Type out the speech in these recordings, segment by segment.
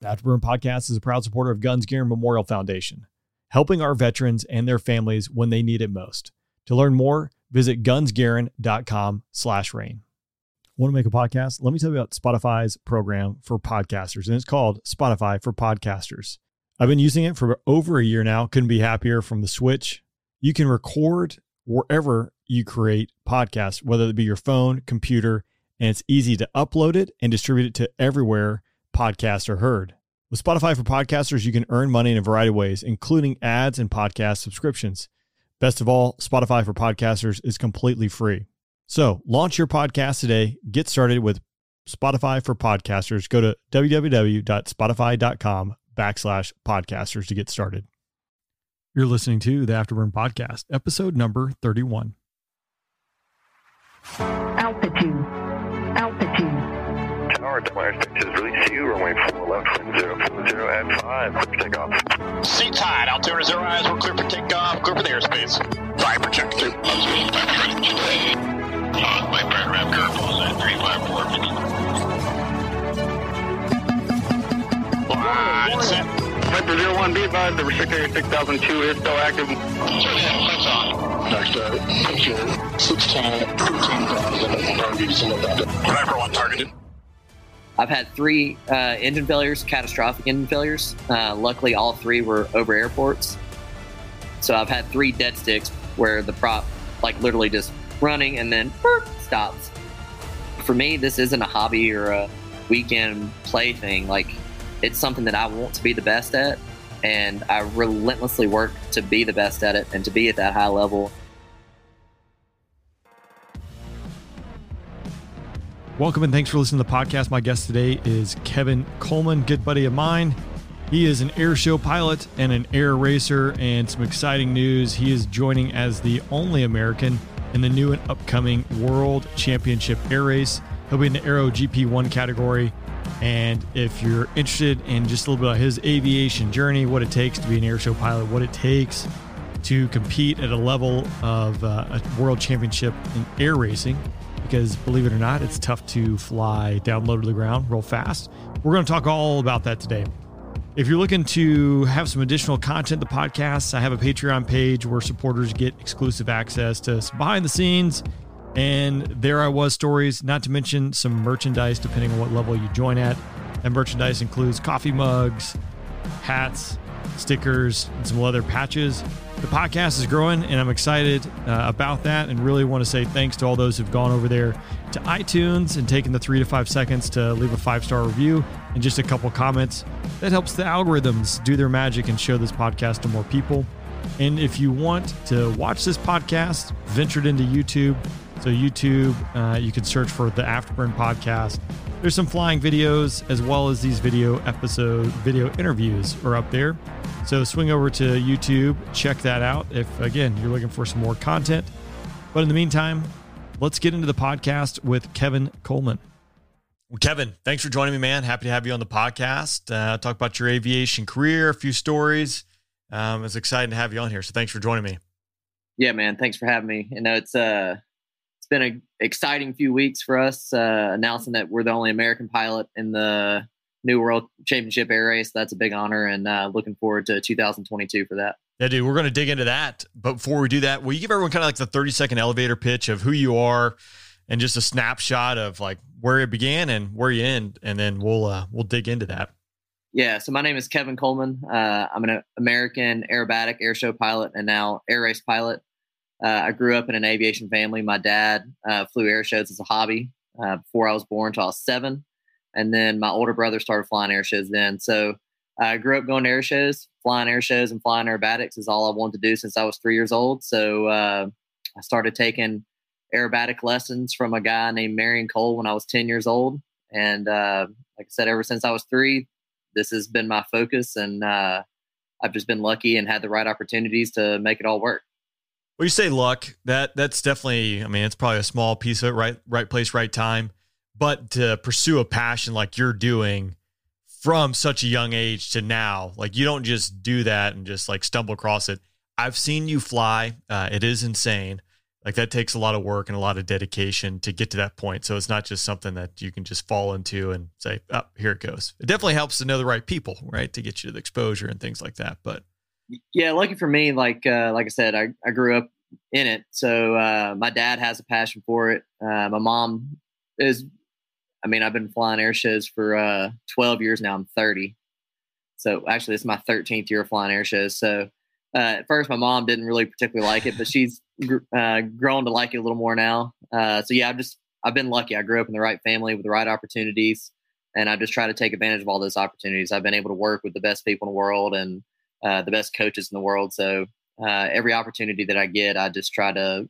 The Afterburn Podcast is a proud supporter of Guns Gear Memorial Foundation, helping our veterans and their families when they need it most. To learn more, visit gunsgarin.com slash rain. Want to make a podcast? Let me tell you about Spotify's program for podcasters, and it's called Spotify for Podcasters. I've been using it for over a year now. Couldn't be happier from the switch. You can record wherever you create podcasts, whether it be your phone, computer, and it's easy to upload it and distribute it to everywhere podcasts are heard. With Spotify for Podcasters, you can earn money in a variety of ways, including ads and podcast subscriptions. Best of all, Spotify for Podcasters is completely free. So launch your podcast today. Get started with Spotify for Podcasters. Go to www.spotify.com backslash podcasters to get started. You're listening to the Afterburn Podcast, episode number 31. Altitude. Altitude. Tower, Tower is release you, runway 4 left, wind 040 at 5, clear for takeoff. Seat tied, altimeter zero eyes, we're clear for takeoff, clear for the airspace. Viper check through. Observation time trend today. Uh, my parent ramp curve was at 354. Line set. Viper 01, be advised the restricted area 6002 is still active. Lights on. Next, uh, picture 16, 15,000, targets in the Viper 1 targeted. I've had three uh, engine failures, catastrophic engine failures. Uh, luckily, all three were over airports. So I've had three dead sticks where the prop, like literally just running and then burp, stops. For me, this isn't a hobby or a weekend play thing. Like, it's something that I want to be the best at, and I relentlessly work to be the best at it and to be at that high level. Welcome and thanks for listening to the podcast. My guest today is Kevin Coleman, good buddy of mine. He is an air show pilot and an air racer, and some exciting news. He is joining as the only American in the new and upcoming World Championship Air Race. He'll be in the Aero GP1 category. And if you're interested in just a little bit of his aviation journey, what it takes to be an air show pilot, what it takes to compete at a level of uh, a world championship in air racing, because believe it or not, it's tough to fly down low to the ground real fast. We're going to talk all about that today. If you're looking to have some additional content, the podcast, I have a Patreon page where supporters get exclusive access to behind the scenes and there I was stories, not to mention some merchandise depending on what level you join at. And merchandise includes coffee mugs, hats, stickers, and some leather patches. The podcast is growing, and I'm excited uh, about that. And really want to say thanks to all those who've gone over there to iTunes and taken the three to five seconds to leave a five star review and just a couple comments. That helps the algorithms do their magic and show this podcast to more people. And if you want to watch this podcast, ventured into YouTube. So, YouTube, uh, you can search for the Afterburn podcast. There's some flying videos as well as these video episode, video interviews are up there. So, swing over to YouTube, check that out if, again, you're looking for some more content. But in the meantime, let's get into the podcast with Kevin Coleman. Well, Kevin, thanks for joining me, man. Happy to have you on the podcast. Uh, talk about your aviation career, a few stories. Um, it's exciting to have you on here. So thanks for joining me. Yeah, man. Thanks for having me. You know, it's uh it's been an exciting few weeks for us, uh, announcing that we're the only American pilot in the new World Championship Air Race. That's a big honor, and uh, looking forward to 2022 for that. Yeah, dude, we're going to dig into that. But before we do that, will you give everyone kind of like the 30 second elevator pitch of who you are and just a snapshot of like where it began and where you end, and then we'll uh, we'll dig into that. Yeah, so my name is Kevin Coleman. Uh, I'm an American aerobatic airshow pilot and now air race pilot. Uh, I grew up in an aviation family. My dad uh, flew air shows as a hobby uh, before I was born until I was seven. And then my older brother started flying air shows then. So I grew up going to air shows, flying air shows and flying aerobatics is all I wanted to do since I was three years old. So uh, I started taking aerobatic lessons from a guy named Marion Cole when I was 10 years old. And uh, like I said, ever since I was three, this has been my focus. And uh, I've just been lucky and had the right opportunities to make it all work. Well, you say luck. That that's definitely. I mean, it's probably a small piece of it. Right, right place, right time. But to pursue a passion like you're doing from such a young age to now, like you don't just do that and just like stumble across it. I've seen you fly. Uh, it is insane. like that takes a lot of work and a lot of dedication to get to that point. So it's not just something that you can just fall into and say, "Oh, here it goes." It definitely helps to know the right people, right, to get you the exposure and things like that. But yeah, lucky for me, like uh, like I said, I, I grew up in it, so uh, my dad has a passion for it. Uh, my mom is, I mean, I've been flying air shows for uh, 12 years now. I'm 30, so actually, it's my 13th year of flying air shows. So uh, at first, my mom didn't really particularly like it, but she's uh, grown to like it a little more now. Uh, so yeah, I've just I've been lucky. I grew up in the right family with the right opportunities, and I just try to take advantage of all those opportunities. I've been able to work with the best people in the world and uh, the best coaches in the world. So uh, every opportunity that I get, I just try to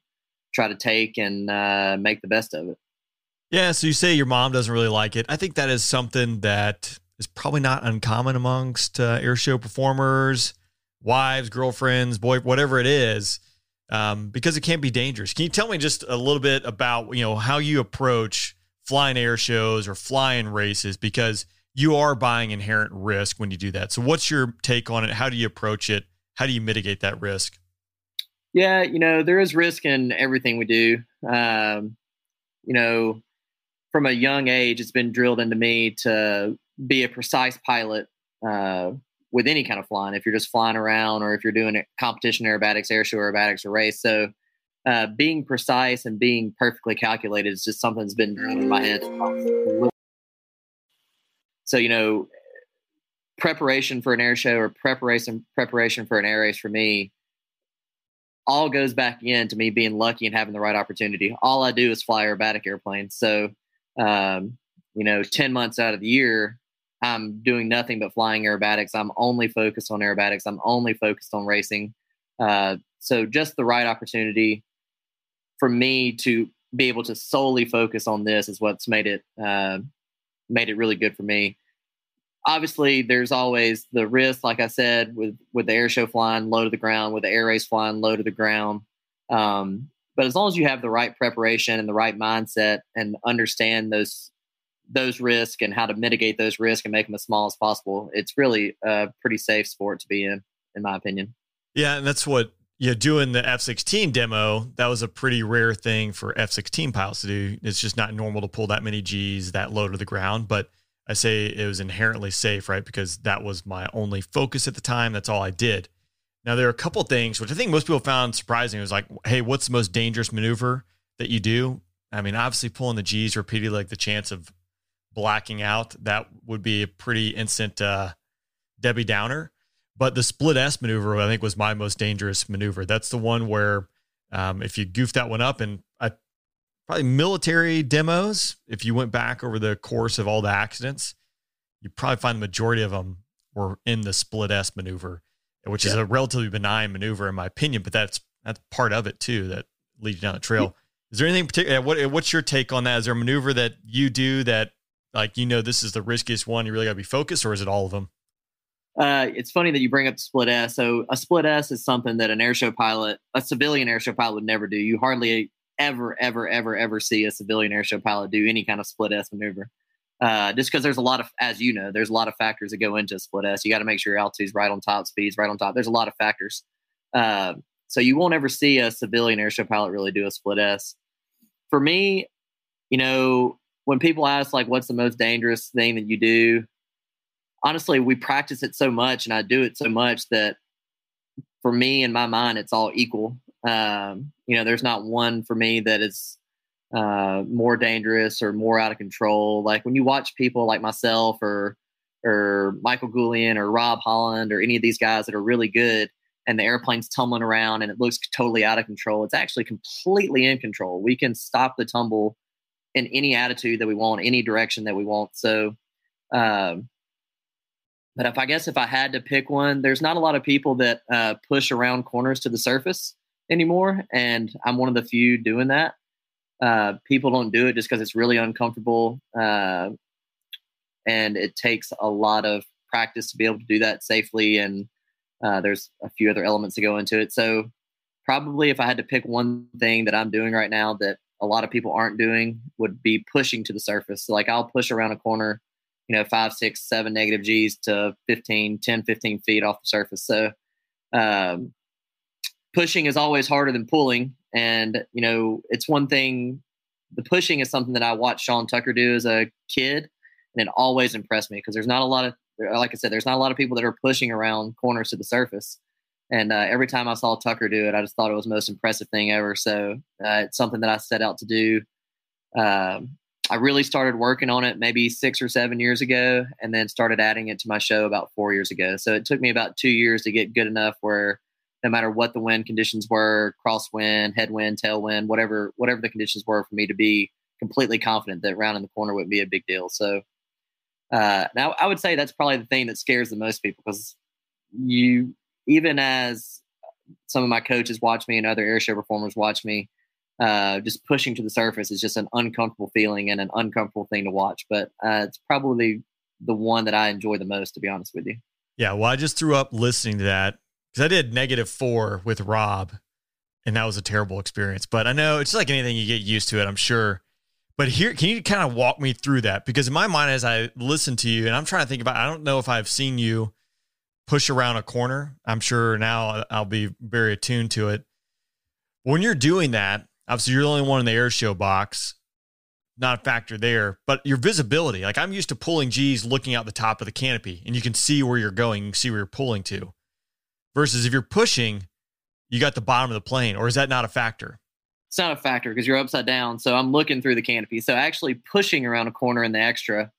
try to take and uh, make the best of it. Yeah. So you say your mom doesn't really like it. I think that is something that is probably not uncommon amongst uh, air show performers, wives, girlfriends, boy, whatever it is um, because it can't be dangerous. Can you tell me just a little bit about you know how you approach flying air shows or flying races because you are buying inherent risk when you do that. So what's your take on it? How do you approach it? How do you mitigate that risk? Yeah, you know, there is risk in everything we do. Um, you know, from a young age, it's been drilled into me to be a precise pilot. Uh, with any kind of flying, if you're just flying around or if you're doing a competition aerobatics, airshow aerobatics, or race. So uh, being precise and being perfectly calculated is just something that's been drilled in my head. So you know, preparation for an air show or preparation preparation for an air race for me all goes back in to me being lucky and having the right opportunity. All I do is fly aerobatic airplanes. So, um, you know, 10 months out of the year, I'm doing nothing but flying aerobatics. I'm only focused on aerobatics. I'm only focused on racing. Uh, so just the right opportunity for me to be able to solely focus on this is what's made it uh, made it really good for me. Obviously, there's always the risk, like I said, with with the air show flying low to the ground, with the air race flying low to the ground. Um, but as long as you have the right preparation and the right mindset and understand those those risks and how to mitigate those risks and make them as small as possible. It's really a pretty safe sport to be in, in my opinion. Yeah, and that's what you know, doing the F sixteen demo. That was a pretty rare thing for F sixteen pilots to do. It's just not normal to pull that many G's that low to the ground. But I say it was inherently safe, right? Because that was my only focus at the time. That's all I did. Now there are a couple things which I think most people found surprising. It was like, hey, what's the most dangerous maneuver that you do? I mean, obviously pulling the G's repeatedly, like the chance of blacking out, that would be a pretty instant uh, Debbie Downer. But the split S maneuver, I think, was my most dangerous maneuver. That's the one where um, if you goof that one up, and I, probably military demos, if you went back over the course of all the accidents, you probably find the majority of them were in the split S maneuver, which yeah. is a relatively benign maneuver in my opinion. But that's that's part of it too that leads you down the trail. Is there anything particular? What what's your take on that? Is there a maneuver that you do that like you know this is the riskiest one you really got to be focused or is it all of them uh, it's funny that you bring up the split S. So a split S is something that an airshow pilot, a civilian airshow pilot would never do. You hardly ever, ever, ever, ever see a civilian airshow pilot do any kind of split S maneuver. Uh, just because there's a lot of, as you know, there's a lot of factors that go into a split S. You got to make sure your altitude's right on top, speed's right on top. There's a lot of factors. Uh, so you won't ever see a civilian airshow pilot really do a split S. For me, you know, when people ask like what's the most dangerous thing that you do honestly we practice it so much and i do it so much that for me in my mind it's all equal um, you know there's not one for me that is uh, more dangerous or more out of control. Like when you watch people like myself or or michael goulian or rob holland or any of these guys that are really good and the airplane's tumbling around and it looks totally out of control it's actually completely in control. We can stop the tumble in any attitude that we want, any direction that we want. So, um, but if I guess if I had to pick one, there's not a lot of people that uh, push around corners to the surface anymore, and I'm one of the few doing that. Uh, people don't do it just because it's really uncomfortable, uh, and it takes a lot of practice to be able to do that safely. And uh, there's a few other elements to go into it. So, probably if I had to pick one thing that I'm doing right now that a lot of people aren't doing would be pushing to the surface. So like I'll push around a corner, you know, five, six, seven negative G's to 15, 10, 15 feet off the surface. So, um, pushing is always harder than pulling. And, you know, it's one thing, the pushing is something that I watched Sean Tucker do as a kid, and it always impressed me because there's not a lot of, like I said, there's not a lot of people that are pushing around corners to the surface. And uh, every time I saw Tucker do it, I just thought it was the most impressive thing ever. So uh, it's something that I set out to do. Um, I really started working on it maybe six or seven years ago, and then started adding it to my show about four years ago. So it took me about two years to get good enough where no matter what the wind conditions were, crosswind, headwind, tailwind, whatever whatever the conditions were for me to be completely confident that round in the corner wouldn't be a big deal. So uh, now I would say that's probably the thing that scares the most people because you even as some of my coaches watch me and other airshow performers watch me, uh, just pushing to the surface is just an uncomfortable feeling and an uncomfortable thing to watch. But uh, it's probably the one that I enjoy the most, to be honest with you. Yeah, well, I just threw up listening to that because I did negative four with Rob, and that was a terrible experience. But I know it's like anything you get used to it, I'm sure. But here, can you kind of walk me through that? Because in my mind, as I listen to you, and I'm trying to think about, I don't know if I've seen you push around a corner. I'm sure now I'll be very attuned to it. When you're doing that, Obviously, you're the only one in the air show box. Not a factor there, but your visibility. Like I'm used to pulling G's looking out the top of the canopy and you can see where you're going, you see where you're pulling to. Versus if you're pushing, you got the bottom of the plane, or is that not a factor? It's not a factor because you're upside down. So I'm looking through the canopy. So actually pushing around a corner in the extra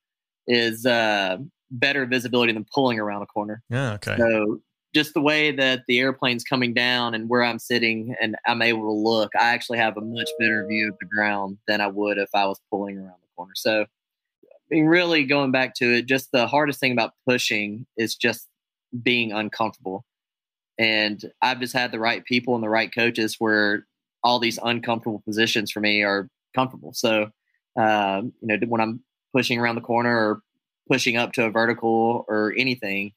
is uh, better visibility than pulling around a corner. Yeah. Okay. So just the way that the airplane's coming down and where I'm sitting and I'm able to look, I actually have a much better view of the ground than I would if I was pulling around the corner. So, I mean, really going back to it, just the hardest thing about pushing is just being uncomfortable. And I've just had the right people and the right coaches where all these uncomfortable positions for me are comfortable. So, um, you know, when I'm pushing around the corner or pushing up to a vertical or anything,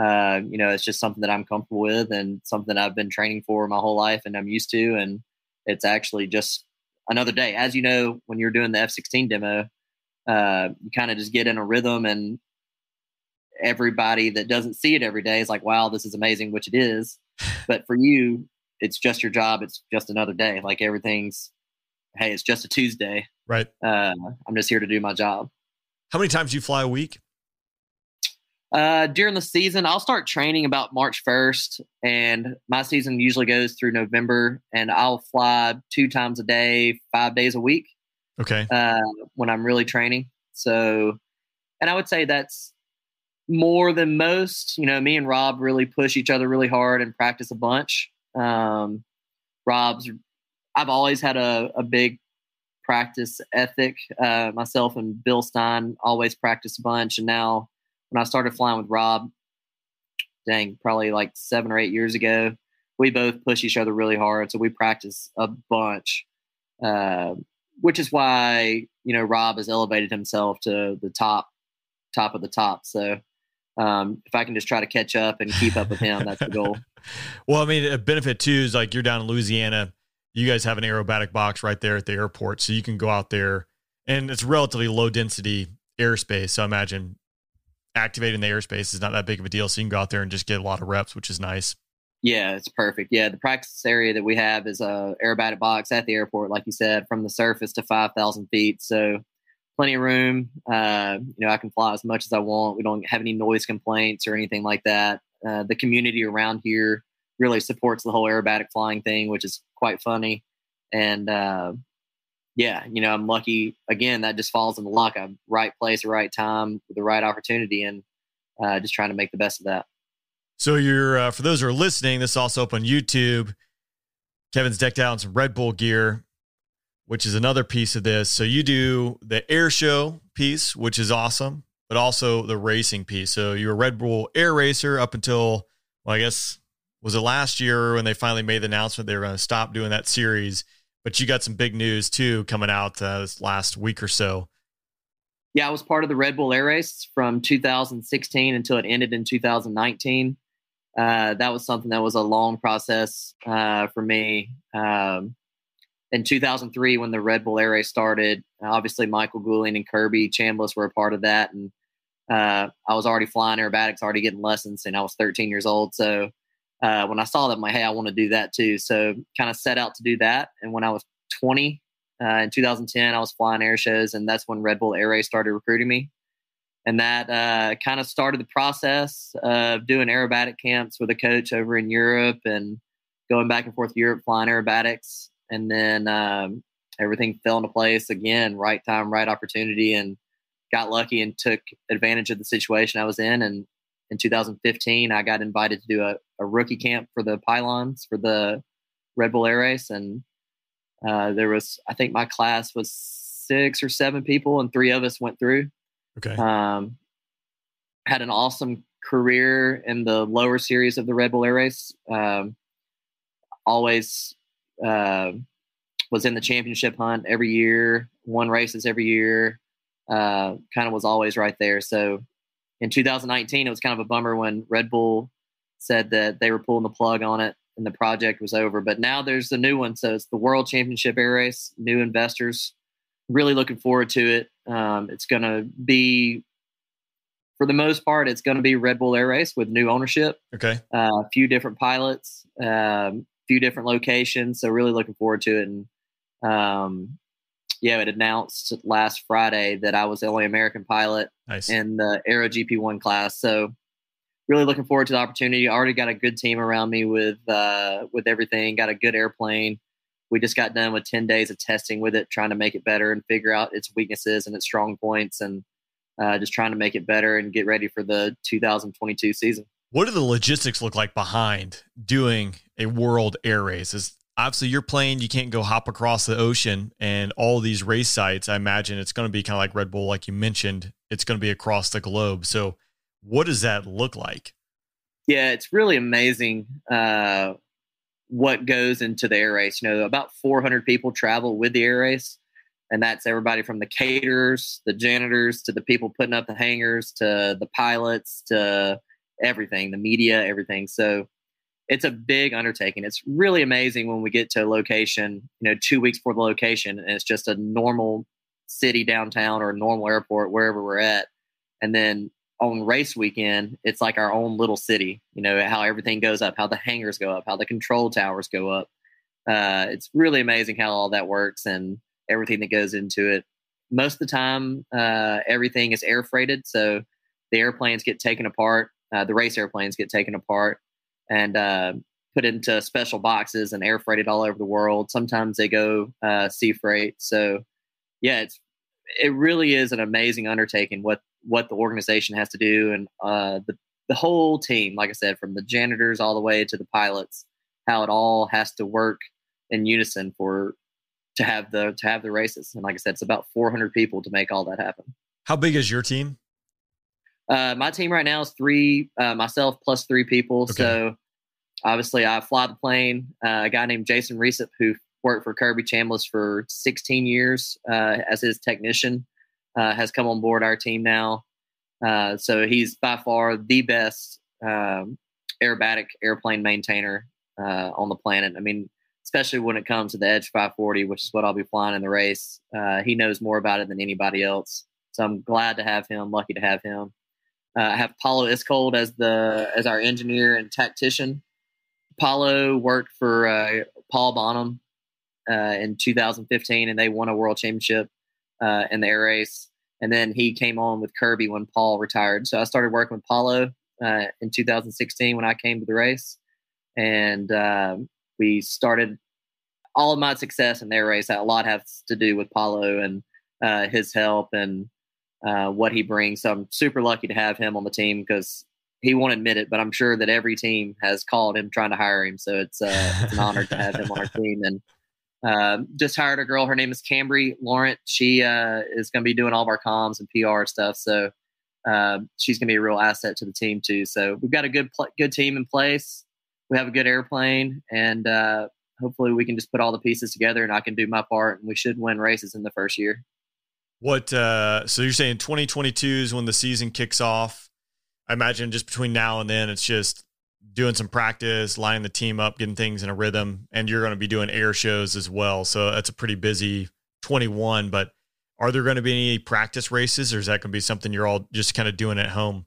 uh, you know, it's just something that I'm comfortable with and something I've been training for my whole life and I'm used to. And it's actually just another day. As you know, when you're doing the F 16 demo, uh, you kind of just get in a rhythm and everybody that doesn't see it every day is like, wow, this is amazing, which it is. But for you, it's just your job. It's just another day. Like everything's, hey, it's just a Tuesday. Right. Uh, I'm just here to do my job. How many times do you fly a week? Uh, during the season, I'll start training about March 1st, and my season usually goes through November, and I'll fly two times a day, five days a week. Okay. Uh, when I'm really training. So, and I would say that's more than most. You know, me and Rob really push each other really hard and practice a bunch. Um, Rob's, I've always had a, a big practice ethic. Uh, myself and Bill Stein always practice a bunch, and now when I started flying with Rob, dang, probably like seven or eight years ago, we both push each other really hard. So we practice a bunch, uh, which is why, you know, Rob has elevated himself to the top, top of the top. So um, if I can just try to catch up and keep up with him, that's the goal. well, I mean, a benefit too is like you're down in Louisiana. You guys have an aerobatic box right there at the airport. So you can go out there and it's relatively low density airspace. So I imagine activating the airspace is not that big of a deal. So you can go out there and just get a lot of reps, which is nice. Yeah, it's perfect. Yeah, the practice area that we have is a aerobatic box at the airport, like you said, from the surface to five thousand feet. So plenty of room. Uh, you know, I can fly as much as I want. We don't have any noise complaints or anything like that. Uh, the community around here really supports the whole aerobatic flying thing, which is quite funny. And uh, yeah, you know, I'm lucky. Again, that just falls in the luck. I'm right place, right time, the right opportunity, and uh, just trying to make the best of that. So you're uh, for those who are listening, this is also up on YouTube. Kevin's decked out in some Red Bull gear, which is another piece of this. So you do the air show piece, which is awesome, but also the racing piece. So you're a Red Bull air racer up until, well, I guess was it last year when they finally made the announcement they were going to stop doing that series but you got some big news too coming out uh, this last week or so. Yeah, I was part of the Red Bull Air Race from 2016 until it ended in 2019. Uh, that was something that was a long process uh, for me. Um, in 2003, when the Red Bull Air Race started, obviously Michael Goulian and Kirby Chambliss were a part of that, and uh, I was already flying aerobatics, already getting lessons, and I was 13 years old. So uh, when I saw that, I'm like, hey, I want to do that too. So kind of set out to do that. And when I was 20 uh, in 2010, I was flying air shows, and that's when Red Bull Air Race started recruiting me. And that uh, kind of started the process of doing aerobatic camps with a coach over in Europe and going back and forth Europe flying aerobatics. And then um, everything fell into place again, right time, right opportunity, and got lucky and took advantage of the situation I was in. And in 2015, I got invited to do a, a rookie camp for the pylons for the Red Bull Air Race. And uh, there was, I think my class was six or seven people, and three of us went through. Okay. Um, had an awesome career in the lower series of the Red Bull Air Race. Um, always uh, was in the championship hunt every year, won races every year. Uh, kind of was always right there. So in 2019, it was kind of a bummer when Red Bull said that they were pulling the plug on it and the project was over. But now there's the new one. So it's the World Championship Air Race, new investors. Really looking forward to it. Um, it's going to be, for the most part, it's going to be Red Bull Air Race with new ownership. Okay. Uh, a few different pilots, um, few different locations. So really looking forward to it. And um, yeah, it announced last Friday that I was the only American pilot Nice. in the Aero GP1 class. So really looking forward to the opportunity. I already got a good team around me with uh, with everything. Got a good airplane. We just got done with ten days of testing with it, trying to make it better and figure out its weaknesses and its strong points, and uh, just trying to make it better and get ready for the 2022 season. What do the logistics look like behind doing a world air race? Is obviously you're playing, you can't go hop across the ocean and all these race sites. I imagine it's going to be kind of like Red Bull, like you mentioned, it's going to be across the globe. So, what does that look like? Yeah, it's really amazing uh, what goes into the air race. You know, about 400 people travel with the air race, and that's everybody from the caterers, the janitors, to the people putting up the hangars, to the pilots, to everything, the media, everything. So it's a big undertaking. It's really amazing when we get to a location, you know, two weeks before the location, and it's just a normal city downtown or a normal airport, wherever we're at. And then on race weekend, it's like our own little city, you know, how everything goes up, how the hangars go up, how the control towers go up. Uh, it's really amazing how all that works and everything that goes into it. Most of the time, uh, everything is air freighted. So the airplanes get taken apart, uh, the race airplanes get taken apart and uh, put into special boxes and air freighted all over the world. Sometimes they go uh, sea freight. So, yeah, it's it really is an amazing undertaking what what the organization has to do and uh, the the whole team. Like I said, from the janitors all the way to the pilots, how it all has to work in unison for to have the to have the races. And like I said, it's about 400 people to make all that happen. How big is your team? Uh, my team right now is three, uh, myself plus three people. Okay. So obviously, I fly the plane. Uh, a guy named Jason Reesip, who worked for Kirby Chambliss for 16 years uh, as his technician, uh, has come on board our team now. Uh, so he's by far the best um, aerobatic airplane maintainer on the planet. I mean, especially when it comes to the Edge 540, which is what I'll be flying in the race. he knows more about it than anybody else. So I'm glad to have him, lucky to have him. Uh, I have Paulo Iscold as the as our engineer and tactician. Paulo worked for uh, Paul Bonhomme uh, in 2015, and they won a world championship uh, in the air race. And then he came on with Kirby when Paul retired. So I started working with Paulo uh, in 2016 when I came to the race, and um, we started all of my success in their race. A lot has to do with Paulo and uh, his help and uh, what he brings. So I'm super lucky to have him on the team because he won't admit it, but I'm sure that every team has called him trying to hire him. So it's, uh, it's an honor to have him on our team. And uh, just hired a girl. Her name is Cambry Laurent. She uh, is going to be doing all of our comms and PR stuff. So uh, she's going to be a real asset to the team too. So we've got a good pl- good team in place. We have a good airplane, and uh, hopefully we can just put all the pieces together, and I can do my part, and we should win races in the first year. What uh so you're saying 2022 is when the season kicks off. I imagine just between now and then it's just doing some practice, lining the team up, getting things in a rhythm, and you're going to be doing air shows as well. So that's a pretty busy 21, but are there going to be any practice races or is that going to be something you're all just kind of doing at home?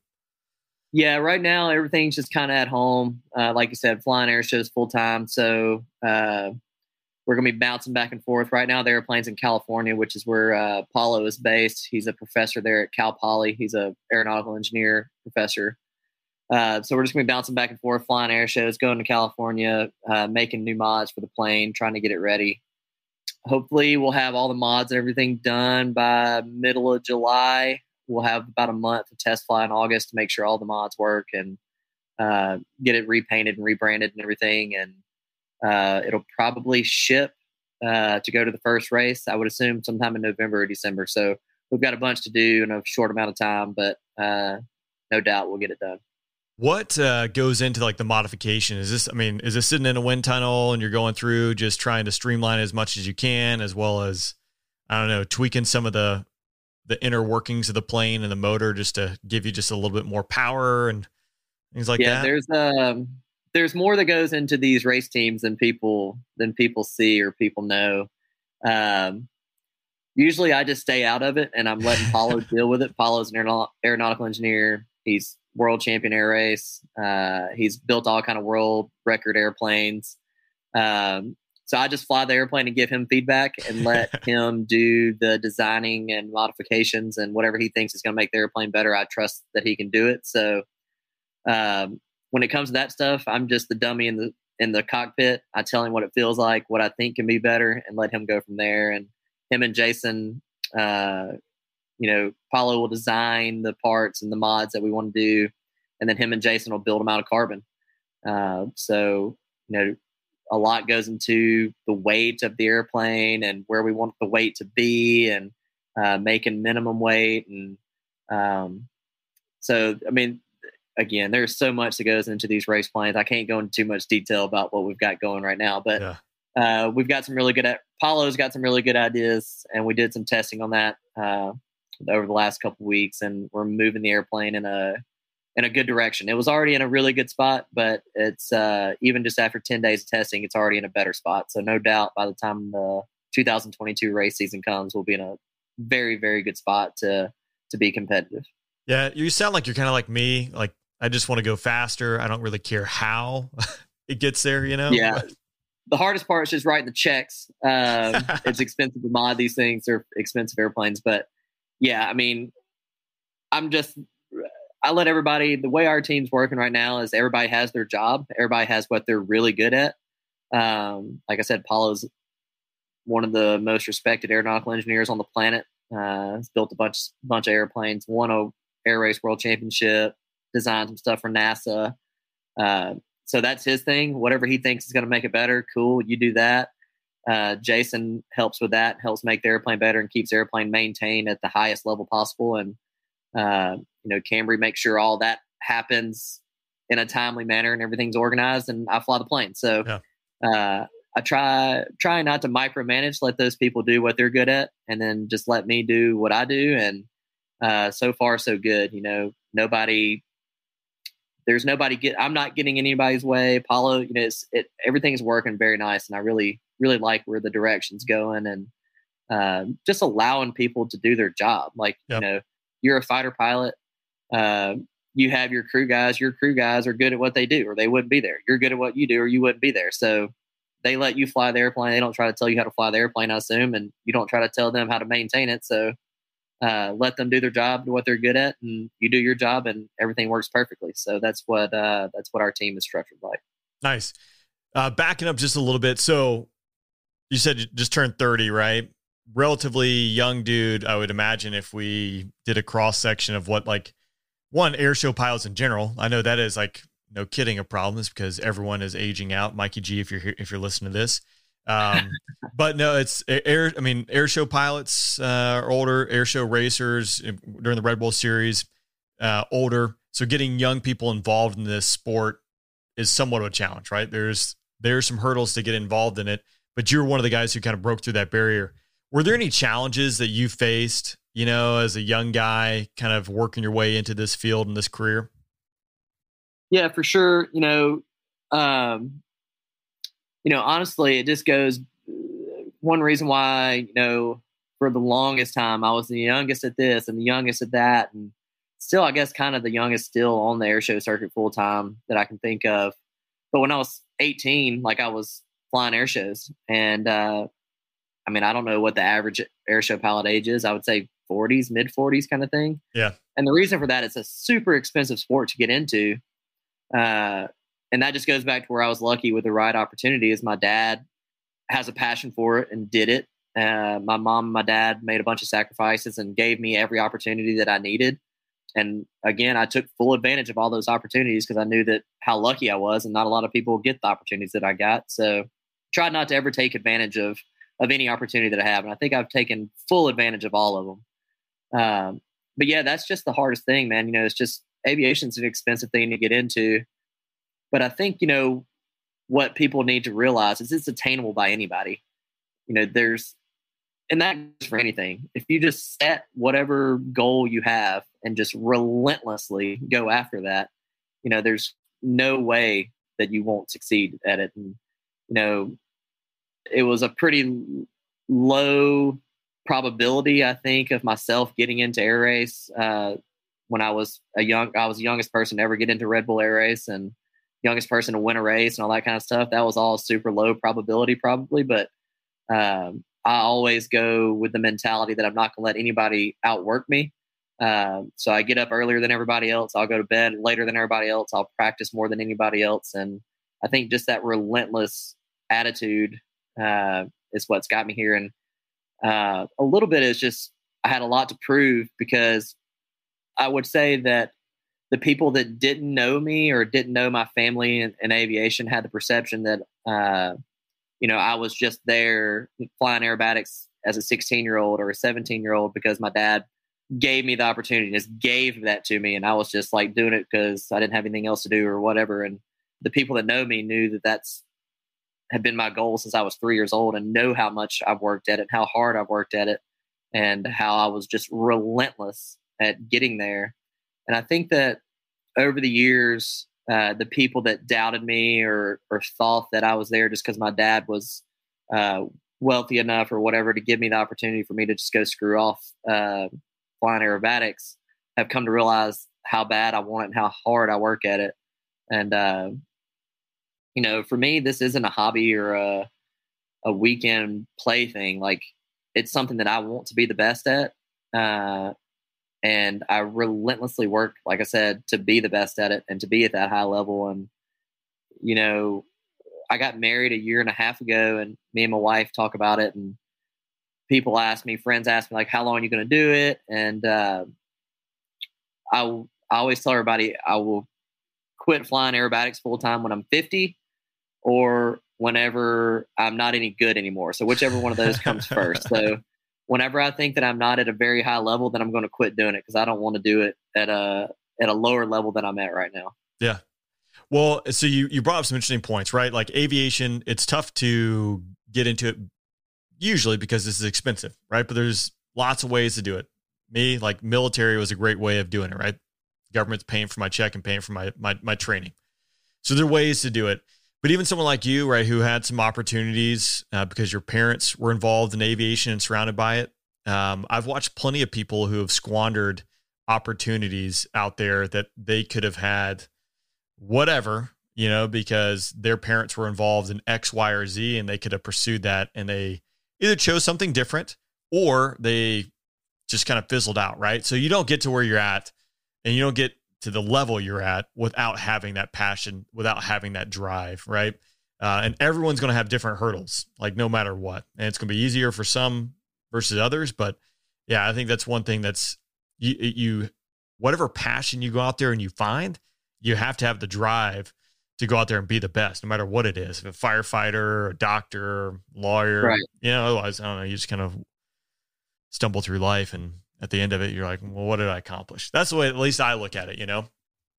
Yeah, right now everything's just kind of at home. Uh, like you said, flying air shows full time. So uh, we're going to be bouncing back and forth. Right now, the airplane's in California, which is where uh, Paulo is based. He's a professor there at Cal Poly. He's a aeronautical engineer professor. Uh, so we're just going to be bouncing back and forth, flying air shows, going to California, uh, making new mods for the plane, trying to get it ready. Hopefully, we'll have all the mods and everything done by middle of July. We'll have about a month to test fly in August to make sure all the mods work and uh, get it repainted and rebranded and everything. And uh, it'll probably ship uh, to go to the first race. I would assume sometime in November or December. So we've got a bunch to do in a short amount of time, but uh, no doubt we'll get it done. What uh, goes into like the modification? Is this, I mean, is this sitting in a wind tunnel and you're going through just trying to streamline as much as you can, as well as, I don't know, tweaking some of the the inner workings of the plane and the motor just to give you just a little bit more power and things like yeah, that? Yeah, there's um, there's more that goes into these race teams than people than people see or people know. Um, usually, I just stay out of it and I'm letting Paulo deal with it. Paulo's an aeronautical engineer. He's world champion air race. Uh, he's built all kind of world record airplanes. Um, so I just fly the airplane and give him feedback and let him do the designing and modifications and whatever he thinks is going to make the airplane better. I trust that he can do it. So um, when it comes to that stuff, I'm just the dummy in the in the cockpit. I tell him what it feels like, what I think can be better, and let him go from there. And him and Jason, uh, you know, Paulo will design the parts and the mods that we want to do, and then him and Jason will build them out of carbon. Uh, so you know, a lot goes into the weight of the airplane and where we want the weight to be, and uh, making minimum weight, and um, so I mean, again, there's so much that goes into these race planes. I can't go into too much detail about what we've got going right now, but yeah. uh, we've got some really good. Paulo's got some really good ideas, and we did some testing on that uh, over the last couple weeks, and we're moving the airplane in a in a good direction. It was already in a really good spot, but it's uh, even just after ten days of testing, it's already in a better spot. So no doubt, by the time the 2022 race season comes, we'll be in a very very good spot to to be competitive. Yeah, you sound like you're kind of like me. Like I just want to go faster. I don't really care how it gets there, you know? Yeah. The hardest part is just writing the checks. Um, it's expensive to mod these things. They're expensive airplanes. But yeah, I mean, I'm just, I let everybody, the way our team's working right now is everybody has their job. Everybody has what they're really good at. Um, like I said, Paulo's one of the most respected aeronautical engineers on the planet. Uh, he's built a bunch, bunch of airplanes, won a air race world championship, design some stuff for NASA. Uh, so that's his thing. Whatever he thinks is going to make it better, cool. You do that. Uh, Jason helps with that, helps make the airplane better, and keeps the airplane maintained at the highest level possible. And uh, you know, Cambry makes sure all that happens in a timely manner and everything's organized. And I fly the plane, so yeah. uh, I try try not to micromanage. Let those people do what they're good at, and then just let me do what I do. And uh, so far, so good. You know, nobody there's nobody get i'm not getting anybody's way. Paulo you know it's it everything's working very nice and i really really like where the direction's going and uh, just allowing people to do their job. Like yep. you know you're a fighter pilot uh, you have your crew guys your crew guys are good at what they do or they wouldn't be there. You're good at what you do or you wouldn't be there. So they let you fly the airplane they don't try to tell you how to fly the airplane i assume and you don't try to tell them how to maintain it. So uh, let them do their job, what they're good at, and you do your job, and everything works perfectly. So that's what uh, that's what our team is structured like. Nice. Uh, backing up just a little bit. So you said you just turned thirty, right? Relatively young dude, I would imagine. If we did a cross section of what like one airshow pilots in general, I know that is like no kidding a problem. Is because everyone is aging out. Mikey G, if you're here, if you're listening to this, um, but no, it's air. I mean, air show pilots uh, are older, air show racers during the Red Bull series, uh, older. So getting young people involved in this sport is somewhat of a challenge, right? There's there's some hurdles to get involved in it, but you're one of the guys who kind of broke through that barrier. Were there any challenges that you faced, you know, as a young guy, kind of working your way into this field and this career? Yeah, for sure. You know, um, you know, honestly, it just goes one reason why, you know, for the longest time I was the youngest at this and the youngest at that. And still, I guess, kind of the youngest still on the air show circuit full time that I can think of. But when I was 18, like I was flying air shows, and uh, I mean, I don't know what the average air show pilot age is. I would say 40s, mid 40s, kind of thing. Yeah. And the reason for that, it's a super expensive sport to get into. Uh, and that just goes back to where I was lucky with the right opportunity. Is my dad has a passion for it and did it. Uh, my mom and my dad made a bunch of sacrifices and gave me every opportunity that I needed. And again, I took full advantage of all those opportunities because I knew that how lucky I was, and not a lot of people get the opportunities that I got. So, tried not to ever take advantage of of any opportunity that I have, and I think I've taken full advantage of all of them. Um, but yeah, that's just the hardest thing, man. You know, it's just aviation's an expensive thing to get into, but I think you know what people need to realize is it's attainable by anybody. You know, there's and that goes for anything. If you just set whatever goal you have and just relentlessly go after that, you know, there's no way that you won't succeed at it. And, you know, it was a pretty low probability, I think, of myself getting into air race. Uh, when I was a young, I was the youngest person to ever get into Red Bull Air Race and youngest person to win a race and all that kind of stuff. That was all super low probability, probably, but um, I always go with the mentality that I'm not going to let anybody outwork me. Uh, so I get up earlier than everybody else. I'll go to bed later than everybody else. I'll practice more than anybody else. And I think just that relentless attitude uh, is what's got me here. And uh, a little bit is just I had a lot to prove because I would say that the people that didn't know me or didn't know my family in, in aviation had the perception that uh, you know, I was just there flying aerobatics as a 16 year old or a 17 year old because my dad gave me the opportunity, just gave that to me. And I was just like doing it because I didn't have anything else to do or whatever. And the people that know me knew that that's had been my goal since I was three years old and know how much I've worked at it, how hard I've worked at it, and how I was just relentless at getting there. And I think that over the years, uh, the people that doubted me or or thought that I was there just because my dad was uh, wealthy enough or whatever to give me the opportunity for me to just go screw off uh, flying aerobatics have come to realize how bad I want it and how hard I work at it. And uh, you know, for me, this isn't a hobby or a a weekend play thing. Like it's something that I want to be the best at. Uh, and I relentlessly work, like I said, to be the best at it and to be at that high level. And you know, I got married a year and a half ago, and me and my wife talk about it, and people ask me, friends ask me, like, "How long are you going to do it?" And uh, I, I always tell everybody I will quit flying aerobatics full time when I'm 50, or whenever I'm not any good anymore. So whichever one of those comes first. So whenever I think that I'm not at a very high level, then I'm going to quit doing it because I don't want to do it at a at a lower level than I'm at right now. Yeah. Well, so you you brought up some interesting points, right? Like aviation, it's tough to get into it usually because this is expensive, right? But there's lots of ways to do it. Me, like military was a great way of doing it, right? Government's paying for my check and paying for my my my training. So there are ways to do it. But even someone like you, right, who had some opportunities uh, because your parents were involved in aviation and surrounded by it, um, I've watched plenty of people who have squandered opportunities out there that they could have had whatever, you know, because their parents were involved in X, Y, or Z and they could have pursued that and they either chose something different or they just kind of fizzled out, right? So you don't get to where you're at and you don't get to the level you're at without having that passion, without having that drive, right? Uh, and everyone's going to have different hurdles, like no matter what. And it's going to be easier for some versus others. But yeah, I think that's one thing that's you, you, whatever passion you go out there and you find, you have to have the drive to go out there and be the best, no matter what it is. If a firefighter, a doctor, lawyer, Right. you know, otherwise, I don't know, you just kind of stumble through life and at the end of it, you're like, well, what did I accomplish? That's the way, at least I look at it, you know?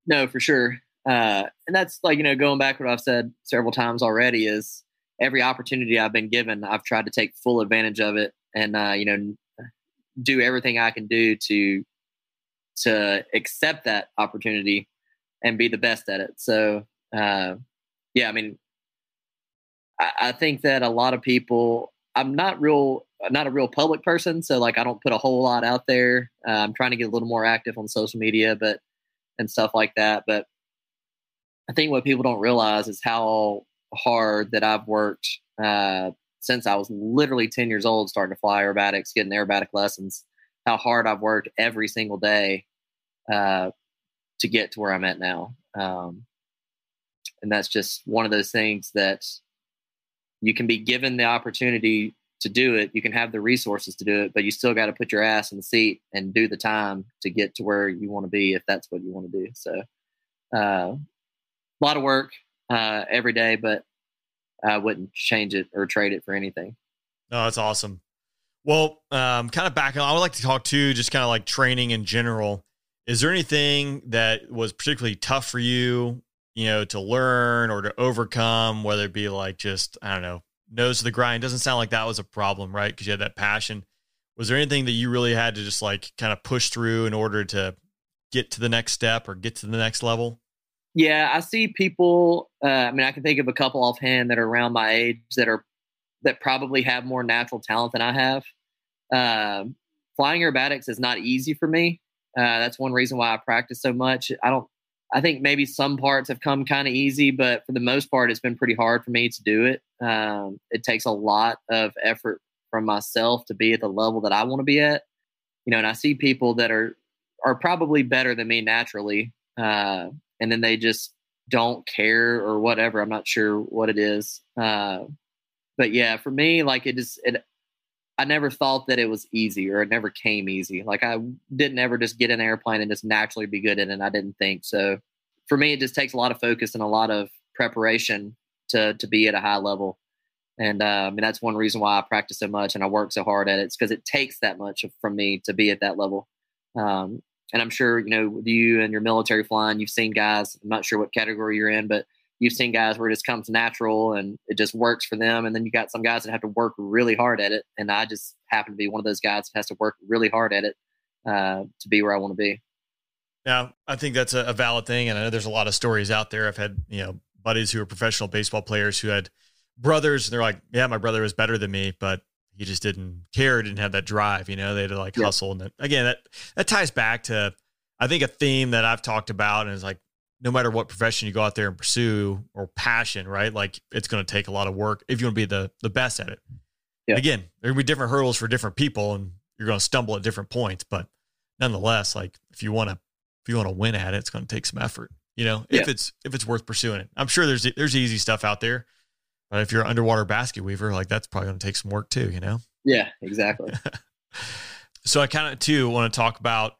No, for sure. Uh, and that's like, you know, going back what I've said several times already is every opportunity I've been given, I've tried to take full advantage of it and, uh, you know, do everything I can do to, to accept that opportunity and be the best at it. So, uh, yeah, I mean, I, I think that a lot of people, I'm not real not a real public person, so like I don't put a whole lot out there. Uh, I'm trying to get a little more active on social media, but and stuff like that. But I think what people don't realize is how hard that I've worked uh, since I was literally 10 years old, starting to fly aerobatics, getting aerobatic lessons. How hard I've worked every single day uh, to get to where I'm at now. Um, and that's just one of those things that you can be given the opportunity to do it. You can have the resources to do it, but you still got to put your ass in the seat and do the time to get to where you want to be if that's what you want to do. So, uh, a lot of work uh, every day, but I wouldn't change it or trade it for anything. No, that's awesome. Well, um, kind of back, on I would like to talk to just kind of like training in general. Is there anything that was particularly tough for you, you know, to learn or to overcome, whether it be like just, I don't know, nose to the grind? Doesn't sound like that was a problem, right? Because you had that passion. Was there anything that you really had to just like kind of push through in order to get to the next step or get to the next level? Yeah, I see people. Uh, I mean, I can think of a couple offhand that are around my age that are that probably have more natural talent than I have. Uh, flying aerobatics is not easy for me. Uh, that's one reason why I practice so much. I don't. I think maybe some parts have come kind of easy, but for the most part, it's been pretty hard for me to do it. Um, it takes a lot of effort from myself to be at the level that I want to be at. You know, and I see people that are are probably better than me naturally, uh, and then they just don't care or whatever. I'm not sure what it is. Uh, but yeah, for me, like it is, it, I never thought that it was easy or it never came easy. Like I didn't ever just get an airplane and just naturally be good at it. I didn't think so. For me, it just takes a lot of focus and a lot of preparation to to be at a high level. And uh, I mean that's one reason why I practice so much and I work so hard at it. It's because it takes that much from me to be at that level. Um, and I'm sure you know with you and your military flying, you've seen guys. I'm not sure what category you're in, but you've seen guys where it just comes natural and it just works for them. And then you got some guys that have to work really hard at it. And I just happen to be one of those guys that has to work really hard at it uh, to be where I want to be. Yeah, I think that's a, a valid thing, and I know there's a lot of stories out there. I've had you know buddies who are professional baseball players who had brothers, and they're like, "Yeah, my brother was better than me, but he just didn't care, didn't have that drive. You know, they had to like yeah. hustle. And that, again, that that ties back to I think a theme that I've talked about, and is like no matter what profession you go out there and pursue or passion, right? Like it's going to take a lot of work if you want to be the the best at it. Yeah. Again, there will be different hurdles for different people, and you're going to stumble at different points. But nonetheless, like if you want to if you want to win at it, it's going to take some effort. You know, if yeah. it's if it's worth pursuing it. I'm sure there's there's easy stuff out there, but if you're an underwater basket weaver, like that's probably going to take some work too. You know. Yeah, exactly. so I kind of too want to talk about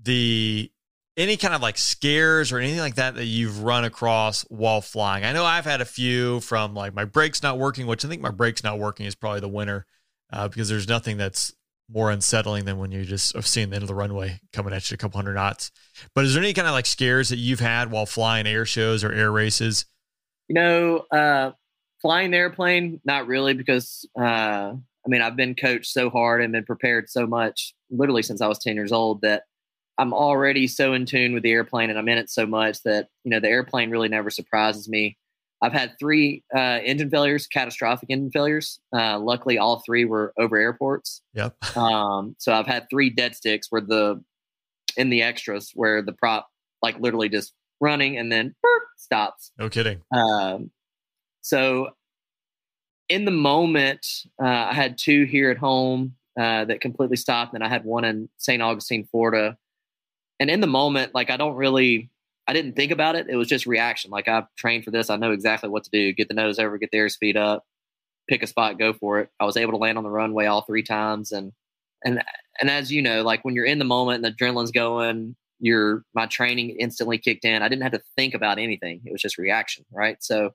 the any kind of like scares or anything like that that you've run across while flying. I know I've had a few from like my brakes not working, which I think my brakes not working is probably the winner uh, because there's nothing that's more unsettling than when you just have seen the end of the runway coming at you a couple hundred knots. But is there any kind of like scares that you've had while flying air shows or air races? You know, uh, flying the airplane, not really, because uh, I mean, I've been coached so hard and been prepared so much, literally since I was 10 years old, that I'm already so in tune with the airplane and I'm in it so much that, you know, the airplane really never surprises me. I've had three uh, engine failures, catastrophic engine failures. Uh, luckily, all three were over airports. Yep. Um, so I've had three dead sticks where the in the extras where the prop like literally just running and then burp, stops. No kidding. Um, so in the moment, uh, I had two here at home uh, that completely stopped, and I had one in St. Augustine, Florida. And in the moment, like I don't really I didn't think about it. It was just reaction. Like I've trained for this. I know exactly what to do. Get the nose over, get the airspeed up, pick a spot, go for it. I was able to land on the runway all three times. And and and as you know, like when you're in the moment and the adrenaline's going, your my training instantly kicked in. I didn't have to think about anything. It was just reaction, right? So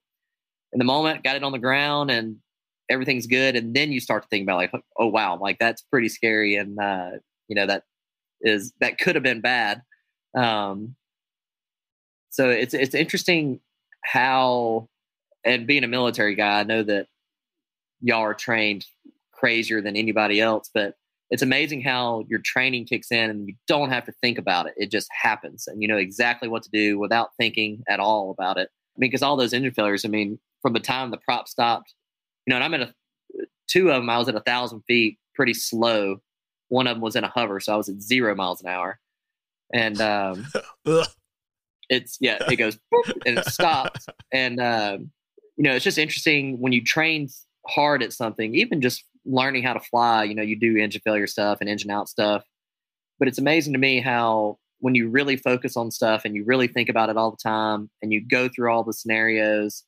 in the moment, got it on the ground and everything's good. And then you start to think about like, oh wow, like that's pretty scary. And uh, you know, that is that could have been bad. Um, so it's it's interesting how, and being a military guy, I know that y'all are trained crazier than anybody else, but it's amazing how your training kicks in and you don't have to think about it. It just happens and you know exactly what to do without thinking at all about it. I mean, because all those engine failures, I mean, from the time the prop stopped, you know, and I'm in a two of them I was at a thousand feet, pretty slow. One of them was in a hover, so I was at zero miles an hour, and um, it's yeah, it goes and it stops, and um, you know, it's just interesting when you train hard at something, even just learning how to fly. You know, you do engine failure stuff and engine out stuff, but it's amazing to me how when you really focus on stuff and you really think about it all the time and you go through all the scenarios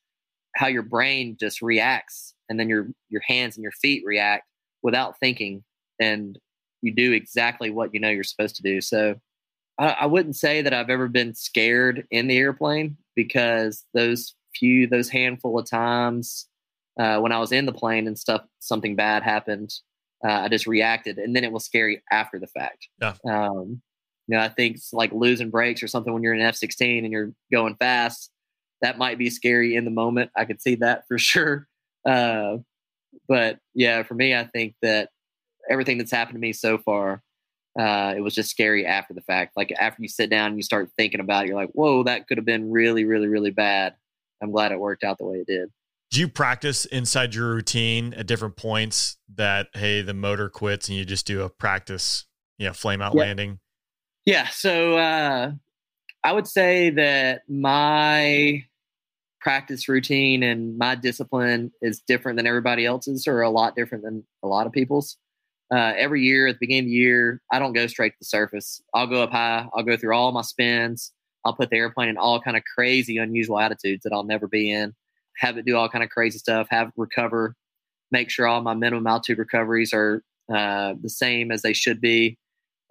how your brain just reacts and then your your hands and your feet react without thinking. And you do exactly what you know you're supposed to do so I, I wouldn't say that i've ever been scared in the airplane because those few those handful of times uh, when i was in the plane and stuff something bad happened uh, i just reacted and then it was scary after the fact Yeah. um, you know, I think it's like losing brakes or something when you're in F 16 and you're going fast. That might be scary in the moment. I could see that for sure. Uh, but yeah, for me, I think that everything that's happened to me so far, uh, it was just scary after the fact. Like after you sit down and you start thinking about it, you're like, whoa, that could have been really, really, really bad. I'm glad it worked out the way it did. Do you practice inside your routine at different points that hey, the motor quits and you just do a practice, you know, flame out Yeah. landing? Yeah, so uh, I would say that my practice routine and my discipline is different than everybody else's, or a lot different than a lot of people's. Uh, every year at the beginning of the year, I don't go straight to the surface. I'll go up high. I'll go through all my spins. I'll put the airplane in all kind of crazy, unusual attitudes that I'll never be in. Have it do all kind of crazy stuff. Have it recover. Make sure all my minimum altitude recoveries are uh, the same as they should be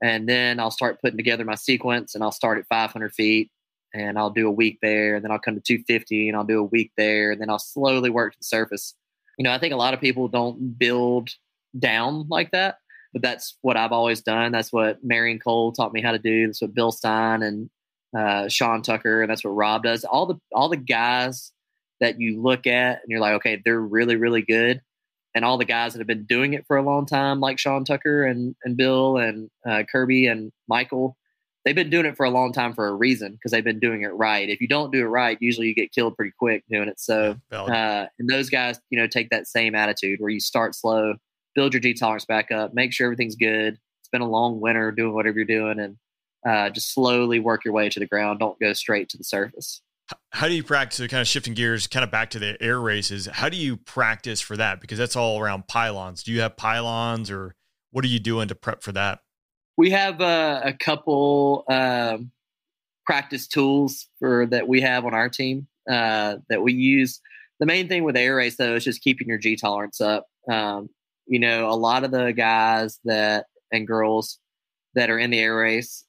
and then I'll start putting together my sequence, and I'll start at 500 feet, and I'll do a week there, and then I'll come to 250, and I'll do a week there, and then I'll slowly work to the surface. You know, I think a lot of people don't build down like that, but that's what I've always done. That's what Marion Cole taught me how to do. That's what Bill Stein and uh, Sean Tucker, and that's what Rob does. All the all the guys that you look at, and you're like, okay, they're really really good and all the guys that have been doing it for a long time, like Sean Tucker and, and Bill and uh, Kirby and Michael, they've been doing it for a long time for a reason because they've been doing it right. If you don't do it right, usually you get killed pretty quick doing it. So, uh, and those guys, you know, take that same attitude where you start slow, build your G tolerance back up, make sure everything's good. It's been a long winter doing whatever you're doing, and uh, just slowly work your way to the ground. Don't go straight to the surface. How do you practice? So kind of shifting gears, kind of back to the air races. How do you practice for that? Because that's all around pylons. Do you have pylons, or what are you doing to prep for that? we have uh, a couple um, practice tools for that we have on our team uh, that we use. The main thing with air race though is just keeping your G tolerance up. Um, you know, a lot of the guys that and girls that are in the air race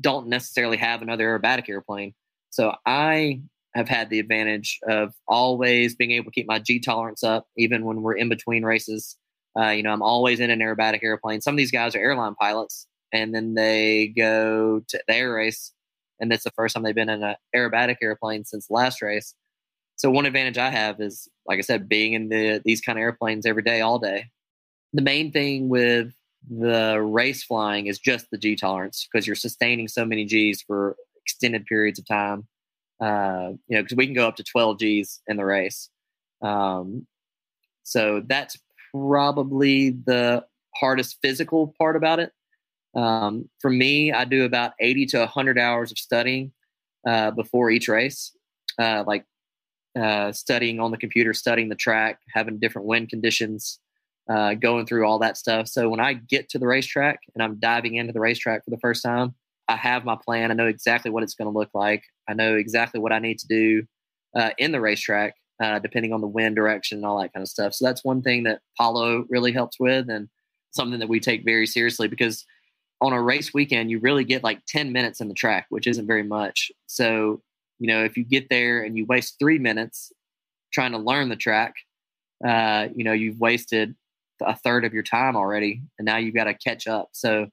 don't necessarily have another aerobatic airplane. So I have had the advantage of always being able to keep my G tolerance up, even when we're in between races. Uh, you know, I'm always in an aerobatic airplane. Some of these guys are airline pilots, and then they go to the air race, and that's the first time they've been in an aerobatic airplane since last race. So one advantage I have is, like I said, being in the these kind of airplanes every day, all day. The main thing with the race flying is just the G tolerance because you're sustaining so many G's for extended periods of time. Uh, you know, because we can go up to 12 G's in the race. Um, so that's probably the hardest physical part about it. Um, for me, I do about 80 to 100 hours of studying uh, before each race, uh, like uh, studying on the computer, studying the track, having different wind conditions, uh, going through all that stuff. So when I get to the racetrack and I'm diving into the racetrack for the first time, I have my plan. I know exactly what it's going to look like. I know exactly what I need to do uh, in the racetrack, uh, depending on the wind direction and all that kind of stuff. So that's one thing that Paulo really helps with, and something that we take very seriously because on a race weekend, you really get like 10 minutes in the track, which isn't very much. So, you know, if you get there and you waste three minutes trying to learn the track, uh, you know, you've wasted a third of your time already, and now you've got to catch up. So,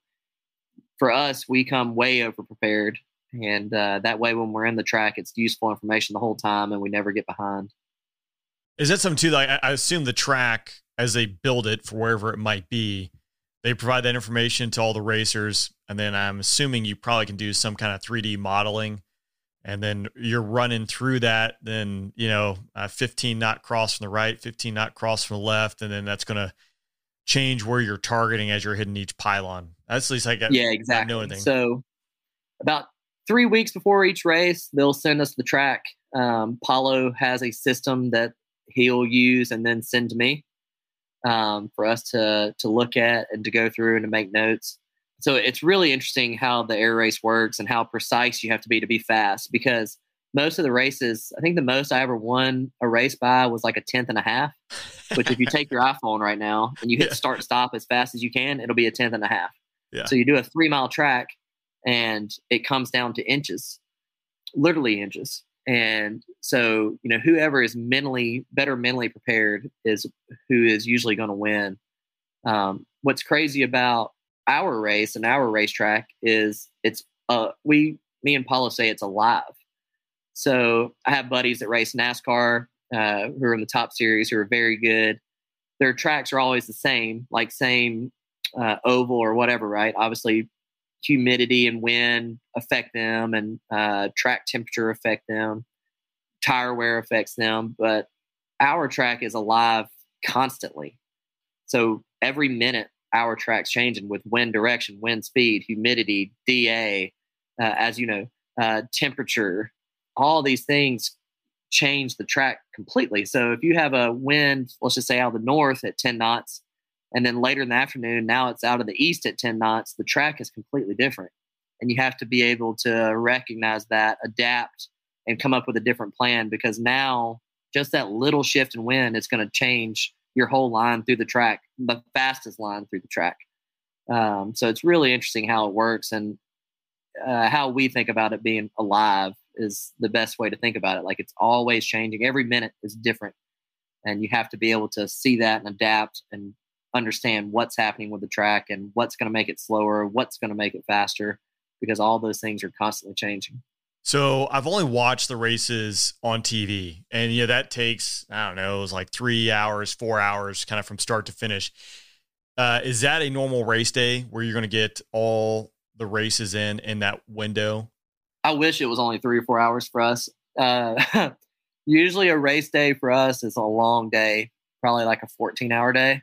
for us, we come way over prepared, and uh, that way, when we're in the track, it's useful information the whole time, and we never get behind. Is that something too? Like I assume the track as they build it for wherever it might be, they provide that information to all the racers, and then I'm assuming you probably can do some kind of 3D modeling, and then you're running through that. Then you know, uh, 15 knot cross from the right, 15 knot cross from the left, and then that's going to change where you're targeting as you're hitting each pylon. That's at least like yeah, exactly. know. So about three weeks before each race, they'll send us the track. Um, Paulo has a system that he'll use and then send to me um, for us to to look at and to go through and to make notes. So it's really interesting how the air race works and how precise you have to be to be fast because most of the races, I think the most I ever won a race by was like a tenth and a half. Which, if you take your iPhone right now and you hit Yeah. start stop as fast as you can, it'll be a tenth and a half. Yeah. So you do a three mile track and it comes down to inches, literally inches. And so, you know, whoever is mentally better mentally prepared is who is usually going to win. Um, what's crazy about our race and our racetrack is it's uh we me and Paulo say it's alive. So I have buddies that race NASCAR uh, who are in the top series who are very good. Their tracks are always the same, like same uh, oval or whatever, right? Obviously, humidity and wind affect them, and uh, track temperature affect them. Tire wear affects them, but our track is alive constantly. So every minute, our track's changing with wind direction, wind speed, humidity, DA, uh, as you know, uh, temperature. All these things change the track completely. So if you have a wind, let's just say out of the north at 10 knots, and then later in the afternoon, now it's out of the east at 10 knots, the track is completely different. And you have to be able to recognize that, adapt, and come up with a different plan because now just that little shift in wind is going to change your whole line through the track, the fastest line through the track. Um, so it's really interesting how it works and uh, how we think about it being alive is the best way to think about it. Like it's always changing. Every minute is different, and you have to be able to see that and adapt and understand what's happening with the track and what's going to make it slower, what's going to make it faster, because all those things are constantly changing. So I've only watched the races on TV, and yeah, that takes I don't know, it was like three hours, four hours, kind of from start to finish. Uh, is that a normal race day where you're going to get all the races in in that window? I wish it was only three or four hours for us. Uh, usually, a race day for us is a long day, probably like a 14 hour day.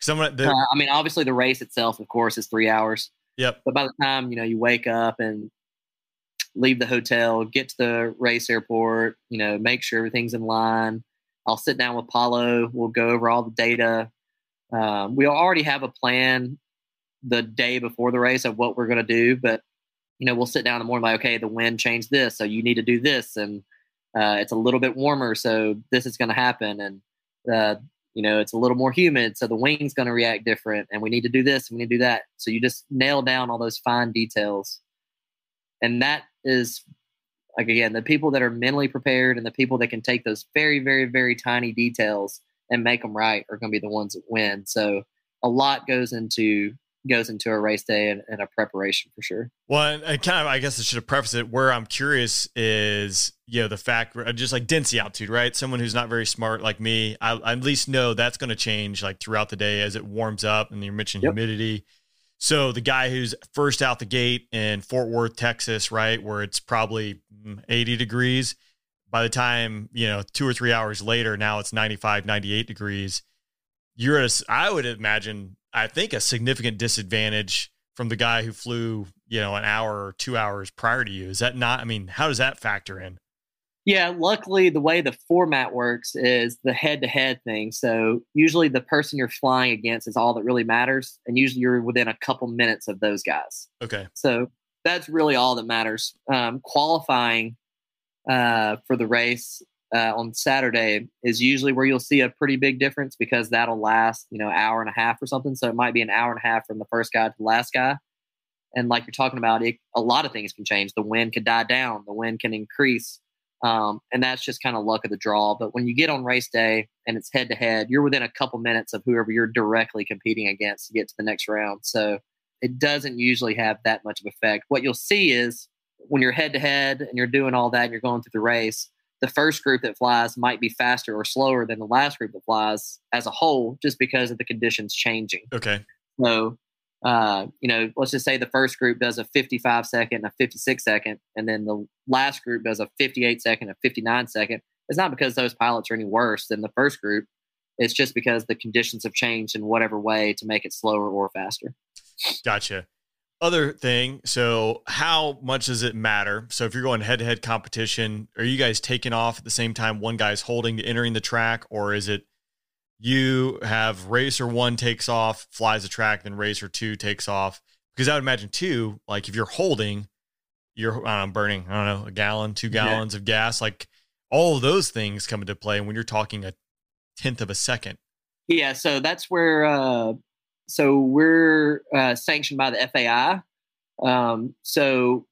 Someone, the, Uh, I mean, obviously, the race itself, of course, is three hours. yep, But by the time you know you wake up and leave the hotel, get to the race airport, you know, make sure everything's in line. I'll sit down with Paulo. We'll go over all the data. Um, we already have a plan the day before the race of what we're going to do, but you know, we'll sit down in the morning like, okay, the wind changed this, so you need to do this, and uh, it's a little bit warmer, so this is going to happen, and uh, you know, it's a little more humid, so the wing's going to react different, and we need to do this, and we need to do that. So you just nail down all those fine details, and that is like again the people that are mentally prepared and the people that can take those very, very, very tiny details and make them right are going to be the ones that win. So a lot goes into goes into a race day and, and a preparation for sure. Well, and kind of, I guess I should have prefaced it. Where I'm curious is, you know, the fact, just like density altitude, right? Someone who's not very smart like me, I, I at least know that's going to change like throughout the day as it warms up. And you mentioned Yep. humidity. So the guy who's first out the gate in Fort Worth, Texas, right, where it's probably mm, 80 degrees, by the time, you know, two or three hours later, now it's 95, 98 degrees. You're at, a I would imagine, I think, a significant disadvantage from the guy who flew, you know, an hour or two hours prior to you. Is that not, I mean, how does that factor in? Yeah, luckily the way the format works is the head-to-head thing. So usually the person you're flying against is all that really matters, and usually you're within a couple minutes of those guys. Okay. So that's really all that matters. Um, qualifying uh, for the race uh, on Saturday is usually where you'll see a pretty big difference because that'll last, you know, hour and a half or something. So it might be an hour and a half from the first guy to the last guy. And like you're talking about, it, a lot of things can change. The wind could die down, the wind can increase. Um, and that's just kind of luck of the draw. But when you get on race day and it's head to head, you're within a couple minutes of whoever you're directly competing against to get to the next round. So it doesn't usually have that much of effect. What you'll see is when you're head to head and you're doing all that and you're going through the race, the first group that flies might be faster or slower than the last group that flies as a whole, just because of the conditions changing. Okay. So, uh, you know, let's just say the first group does a 55 second and a 56 second, and then the last group does a 58 second and 59 second. It's not because those pilots are any worse than the first group. It's just because the conditions have changed in whatever way to make it slower or faster. Gotcha. Other thing, so how much does it matter? So if you're going head to head competition, are you guys taking off at the same time one guy's holding to entering the track, or is it you have racer one takes off, flies the track, then racer two takes off? Because I would imagine two, like if you're holding, you're um, burning, I don't know, a gallon, two gallons yeah. of gas. Like all of those things come into play when you're talking a tenth of a second. Yeah, so that's where uh, so we're uh, sanctioned by the FAI. Um, so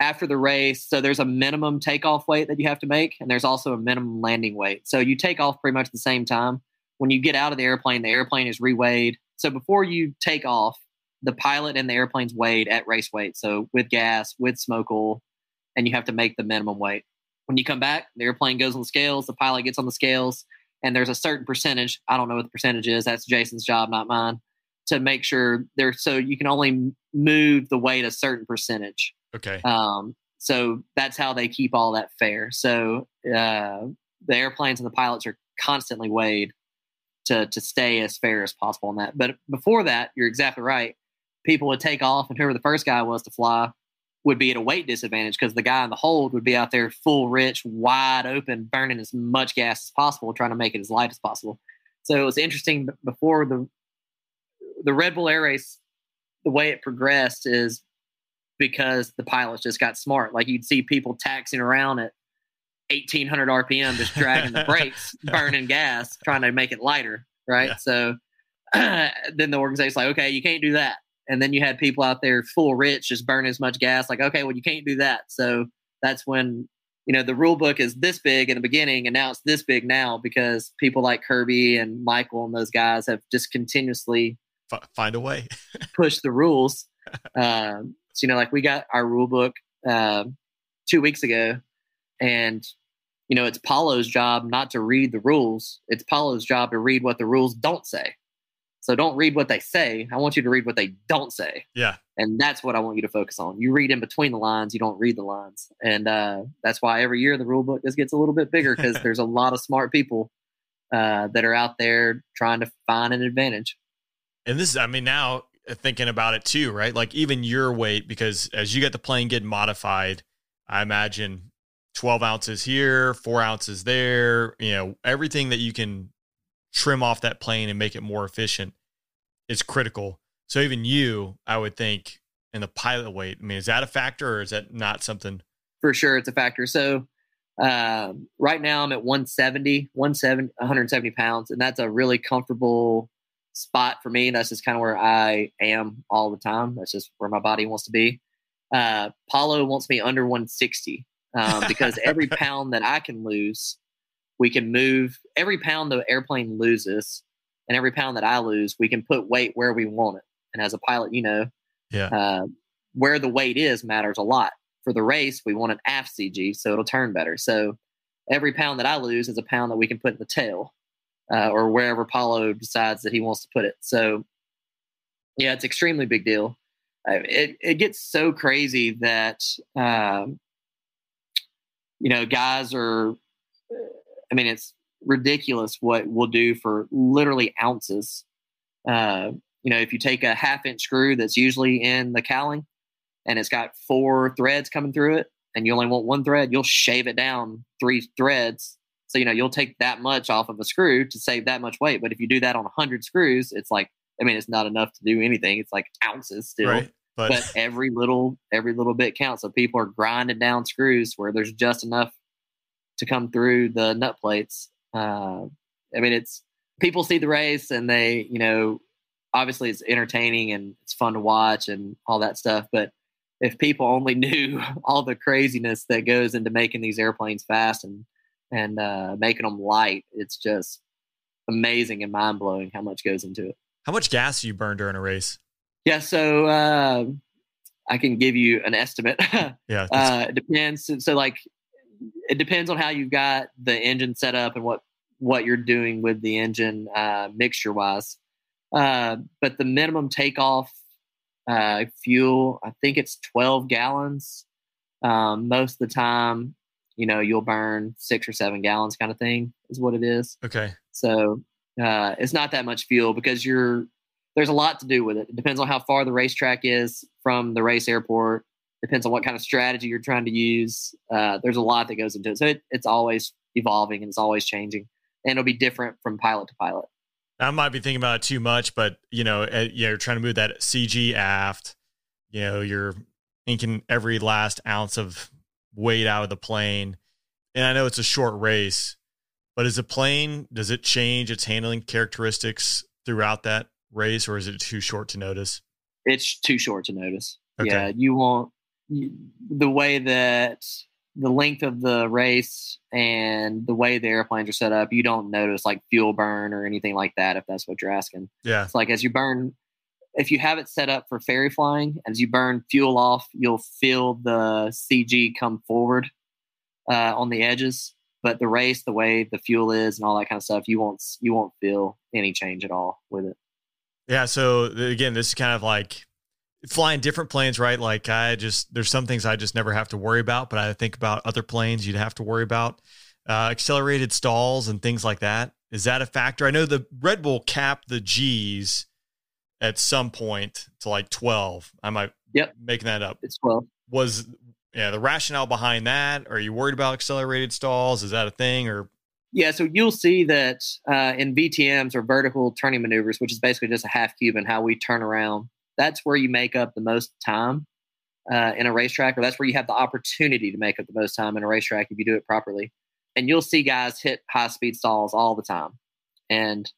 after the race, so there's a minimum takeoff weight that you have to make, and there's also a minimum landing weight. So you take off pretty much the same time. When you get out of the airplane, the airplane is reweighed. So before you take off, the pilot and the airplane's weighed at race weight. So with gas, with smoke oil, and you have to make the minimum weight. When you come back, the airplane goes on the scales, the pilot gets on the scales, and there's a certain percentage. I don't know what the percentage is. That's Jason's job, not mine to make sure there so you can only move the weight a certain percentage. Okay. Um, so that's how they keep all that fair. So uh, the airplanes and the pilots are constantly weighed to to stay as fair as possible on that. But before that, you're exactly right. People would take off, and whoever the first guy was to fly would be at a weight disadvantage because the guy in the hold would be out there full rich, wide open, burning as much gas as possible, trying to make it as light as possible. So it was interesting before the the Red Bull Air Race, the way it progressed is because the pilots just got smart. Like you'd see people taxing around at 1800 RPM, just dragging the brakes, burning gas, trying to make it lighter. Right. Yeah. So then the organization's like, okay, you can't do that. And then you had people out there full rich, just burning as much gas. Like, okay, well, you can't do that. So that's when you know the rule book is this big in the beginning and now it's this big now because people like kirby and michael and those guys have just continuously F- find a way. push the rules. Um, so you know, like we got our rule book uh, two weeks ago, and you know, it's Paulo's job not to read the rules. It's Paulo's job to read what the rules don't say. So don't read what they say. I want you to read what they don't say. Yeah. And that's what I want you to focus on. You read in between the lines, you don't read the lines. And uh, that's why every year the rule book just gets a little bit bigger because there's a lot of smart people uh, that are out there trying to find an advantage and this is, I mean, now uh, thinking about it too, right? Like even your weight, because as you get the plane get modified, I imagine 12 ounces here, four ounces there, you know, everything that you can trim off that plane and make it more efficient is critical. So even you, I would think, in the pilot weight, I mean, is that a factor or is that not something? For sure, it's a factor. So uh, right now I'm at 170, 170, 170 pounds, and that's a really comfortable spot for me. That's just kind of where I am all the time. That's just where my body wants to be. Uh, Paulo wants me under 160 um, because every pound that I can lose, we can move. Every pound the airplane loses, and every pound that I lose, we can put weight where we want it. And as a pilot, you know, yeah, uh, where the weight is matters a lot. For the race, we want an aft CG, so it'll turn better. So every pound that I lose is a pound that we can put in the tail uh, or wherever Paulo decides that he wants to put it. So, yeah, it's extremely big deal. Uh, it it gets so crazy that um, you know guys are. I mean, it's ridiculous what we'll do for literally ounces. Uh, you know, if you take a half inch screw that's usually in the cowling and it's got four threads coming through it, and you only want one thread, you'll shave it down three threads so, you know, you'll take that much off of a screw to save that much weight. But if you do that on 100 screws, it's like, I mean, it's not enough to do anything. It's like ounces still. Right. But, but every little every little bit counts. So people are grinding down screws where there's just enough to come through the nut plates. Uh, I mean, it's people see the race and they, you know, obviously it's entertaining and it's fun to watch and all that stuff. But if people only knew all the craziness that goes into making these airplanes fast and and uh, making them light. It's just amazing and mind blowing how much goes into it. How much gas do you burn during a race? Yeah, so uh, I can give you an estimate. yeah, uh, it depends. So, like, it depends on how you've got the engine set up and what what you're doing with the engine uh, mixture wise. Uh, but the minimum takeoff uh, fuel, I think it's 12 gallons. Um, most of the time, you know, you'll burn six or seven gallons kind of thing is what it is. Okay. So uh, it's not that much fuel because you're there's a lot to do with it. It depends on how far the racetrack is from the race airport. Depends on what kind of strategy you're trying to use. Uh, there's a lot that goes into it. So it, it's always evolving and it's always changing, and it'll be different from pilot to pilot. I might be thinking about it too much, but you know, uh, you're trying to move that CG aft. You know, you're inking every last ounce of weight out of the plane. And I know it's a short race, but is the plane does it change its handling characteristics throughout that race, or is it too short to notice? It's too short to notice. Okay. Yeah, you want you, the way that the length of the race and the way the airplanes are set up, you don't notice like fuel burn or anything like that. If that's what you're asking, Yeah. it's like as you burn, if you have it set up for ferry flying, as you burn fuel off, you'll feel the CG come forward uh, on the edges. But the race, the way the fuel is and all that kind of stuff, you won't you won't feel any change at all with it. Yeah. So again, this is kind of like flying different planes, right? Like I just there's some things I just never have to worry about, but I think about other planes you'd have to worry about. Uh, accelerated stalls and things like that. Is that a factor? I know the Red Bull capped the G's at some point to like 12. I might Yep. making that up. It's well, Was yeah, the rationale behind that? Are you worried about accelerated stalls? Is that a thing or Yeah, so you'll see that uh, in VTMs or vertical turning maneuvers, which is basically just a half cube and how we turn around, that's where you make up the most time uh, in a racetrack, or that's where you have the opportunity to make up the most time in a racetrack if you do it properly. And you'll see guys hit high speed stalls all the time. And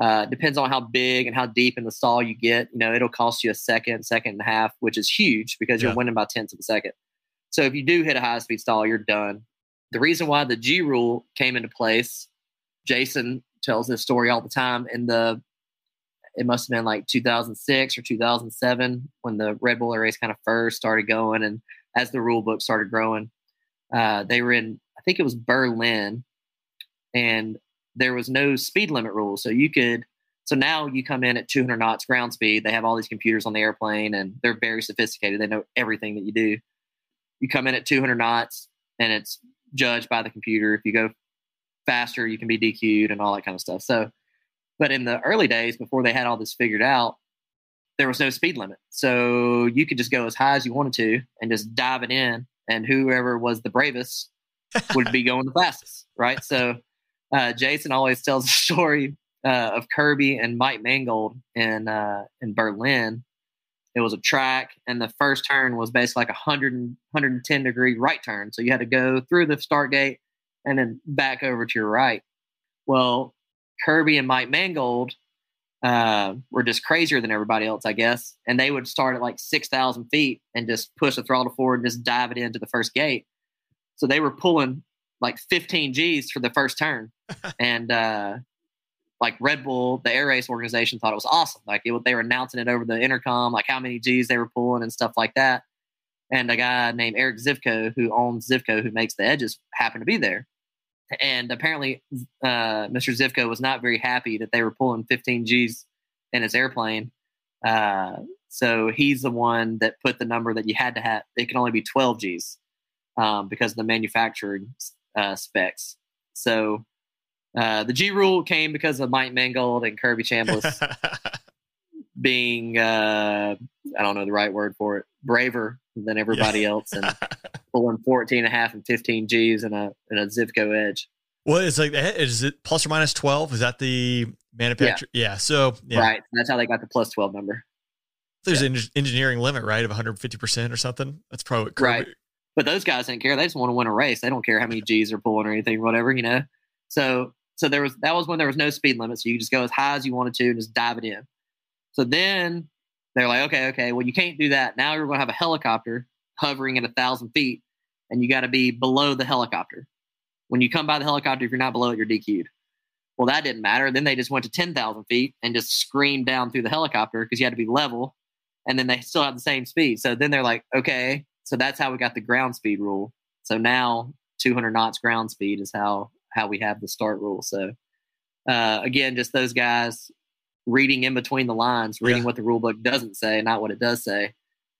uh, depends on how big and how deep in the stall you get. You know, it'll cost you a second, second and a half, which is huge because Yeah. you're winning by tenths of a second. So if you do hit a high speed stall, you're done. The reason why the G rule came into place, Jason tells this story all the time. In the, it must have been like 2006 or 2007 when the Red Bull race kind of first started going, and as the rule book started growing, uh, they were in, I think it was Berlin, and there was no speed limit rule, so you could. So now you come in at 200 knots ground speed. They have all these computers on the airplane, and they're very sophisticated. They know everything that you do. You come in at 200 knots, and it's judged by the computer. If you go faster, you can be DQ'd and all that kind of stuff. So, but in the early days, before they had all this figured out, there was no speed limit. So you could just go as high as you wanted to and just dive it in, and whoever was the bravest would be going the fastest, right? So uh, Jason always tells a story uh, of Kirby and Mike Mangold in uh, in Berlin. It was a track, and the first turn was basically like a 100, 110 degree right turn. So you had to go through the start gate and then back over to your right. Well, Kirby and Mike Mangold uh, were just crazier than everybody else, I guess. And they would start at like 6,000 feet and just push the throttle forward and just dive it into the first gate. So they were pulling like 15 G's for the first turn. and uh, like Red Bull, the air race organization thought it was awesome. Like it, they were announcing it over the intercom, like how many G's they were pulling and stuff like that. And a guy named Eric Zivko, who owns Zivko, who makes the edges, happened to be there. And apparently, uh, Mr. Zivko was not very happy that they were pulling 15 G's in his airplane. Uh, so he's the one that put the number that you had to have. It can only be 12 G's um, because of the manufacturing uh, specs. So uh, the G rule came because of Mike Mangold and Kirby Chambliss being, uh, I don't know the right word for it, braver than everybody else and pulling 14 and a half and 15 G's in a, in a Zivko edge. well, it's like eh, is it plus or minus 12? Is that the manufacturer? Yeah. So yeah, Right. That's how they got the plus 12 number. there's an engineering limit, right, of 150% or something. That's probably what Kirby, Right. But those guys didn't care. They just want to win a race. They don't care how many G's they're pulling or anything, whatever, you know? So, so there was, that was when there was no speed limit. So you just go as high as you wanted to and just dive it in. So then they're like, okay, okay, well, you can't do that. Now you're going to have a helicopter hovering at a thousand feet and you got to be below the helicopter. When you come by the helicopter, if you're not below it, you're DQ'd. Well, that didn't matter. Then they just went to 10,000 feet and just screamed down through the helicopter because you had to be level. And then they still had the same speed. So then they're like, okay, so that's how we got the ground speed rule. So now 200 knots ground speed is how how we have the start rule. So uh, again, just those guys reading in between the lines, reading Yeah. what the rule book doesn't say, not what it does say,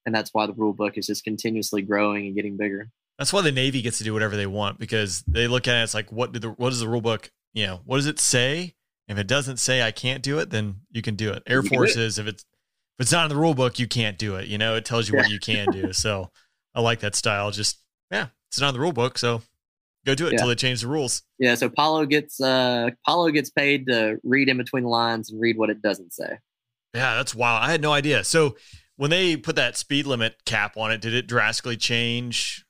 and that's why the rule book is just continuously growing and getting bigger. That's why the Navy gets to do whatever they want because they look at it. It's like what did the what does the rule book? You know, what does it say? If it doesn't say I can't do it, then you can do it. Air You do. Forces, if it's if it's not in the rule book, you can't do it. You know, it tells you what you can do. So I like that style. Just yeah, it's not in the rule book, so go do it Yeah. until they change the rules. Yeah, so Paulo gets uh Paulo gets paid to read in between the lines and read what it doesn't say. Yeah, that's wild. I had no idea. So when they put that speed limit cap on it, did it drastically change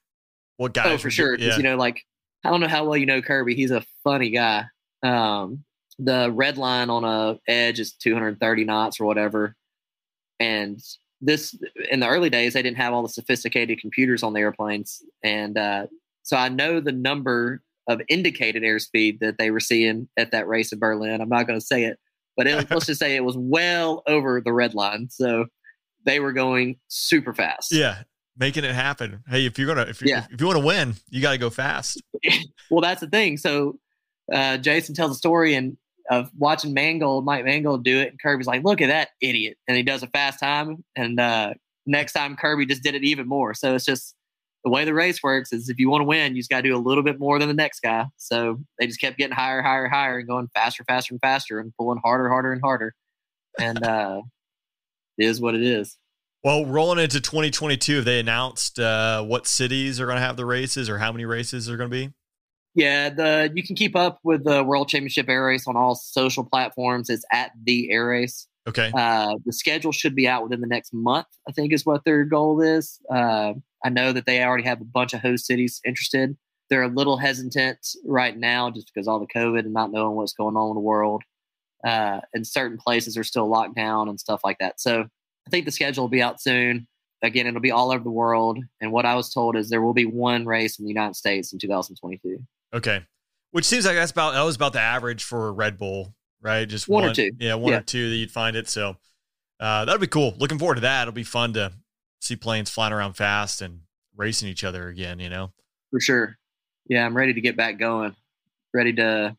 what guys? oh, for sure. Because Yeah. you know, like I don't know how well you know Kirby. He's a funny guy. Um, the red line on a edge is 230 knots or whatever, and this in the early days they didn't have all the sophisticated computers on the airplanes, and uh, so I know the number of indicated airspeed that they were seeing at that race in Berlin. I'm not going to say it, but it, let's just say it was well over the red line. So they were going super fast. yeah, making it happen. Hey, if you're gonna if you Yeah. if you want to win, you got to go fast. well, that's the thing. So uh, Jason tells a story and of watching Mangold, Mike Mangold do it, and Kirby's like, "Look at that idiot!" And he does a fast time, and uh, next time Kirby just did it even more. So it's just the way the race works is if you want to win, you just got to do a little bit more than the next guy. So they just kept getting higher, higher, higher, and going faster, faster, and faster, and pulling harder, harder, and harder. And uh, it is what it is. Well, rolling into 2022, have they announced uh, what cities are going to have the races or how many races are going to be? Yeah, the you can keep up with the World Championship Air Race on all social platforms. It's at the Air Race. Okay. Uh, the schedule should be out within the next month. I think is what their goal is. Uh, I know that they already have a bunch of host cities interested. They're a little hesitant right now just because all the COVID and not knowing what's going on in the world. Uh, and certain places are still locked down and stuff like that. So I think the schedule will be out soon. Again, it'll be all over the world. And what I was told is there will be one race in the United States in 2022. Okay. Which seems like that's about that was about the average for Red Bull, right? Just One or two. Yeah, one Yeah. or two that you'd find it. So uh, that'll be cool. Looking forward to that. It'll be fun to see planes flying around fast and racing each other again. You know. For sure. Yeah, I'm ready to get back going. Ready to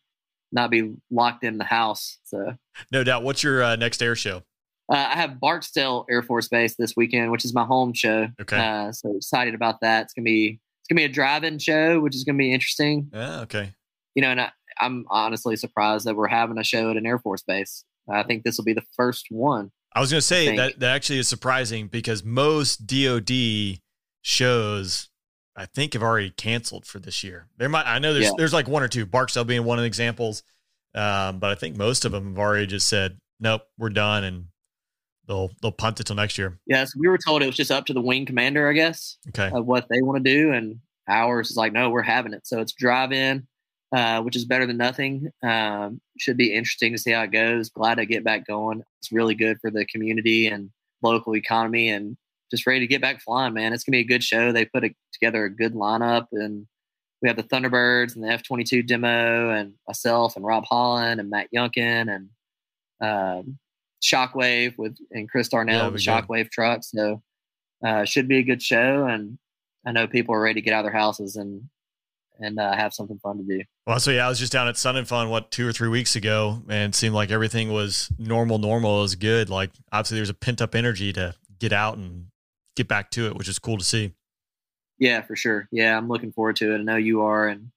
not be locked in the house. So No doubt. What's your uh, next air show? uh, I have Barksdale Air Force Base this weekend, which is my home show. Okay. Uh, so excited about that. It's gonna be it's gonna be a drive-in show, which is gonna be interesting. Yeah. Okay. You know, and I, I'm honestly surprised that we're having a show at an Air Force base. I think this will be the first one. I was going to say that that actually is surprising because most DoD shows, I think, have already canceled for this year. There might, I know there's Yeah. there's like one or two, Barksdale being one of the examples, um, but I think most of them have already just said, nope, we're done, and they'll they'll punt it till next year. Yeah, so we were told it was just up to the wing commander, I guess. Okay, of what they want to do, and ours is like, no, we're having it. So it's drive in, uh, which is better than nothing. Um, should be interesting to see how it goes. Glad to get back going. It's really good for the community and local economy, and just ready to get back flying, man. It's gonna be a good show. They put a, together a good lineup, and we have the Thunderbirds and the F twenty two demo, and myself and Rob Holland and Matt Younkin and um, Shockwave with and Chris Darnell Yeah, with we the good. Shockwave truck. So uh, should be a good show, and I know people are ready to get out of their houses and and uh, have something fun to do. well, so yeah, I was just down at Sun and Fun what two or three weeks ago, and it seemed like everything was normal. Normal is good. Like obviously, there's a pent up energy to get out and get back to it, which is cool to see. Yeah, for sure. Yeah, I'm looking forward to it. I know you are, and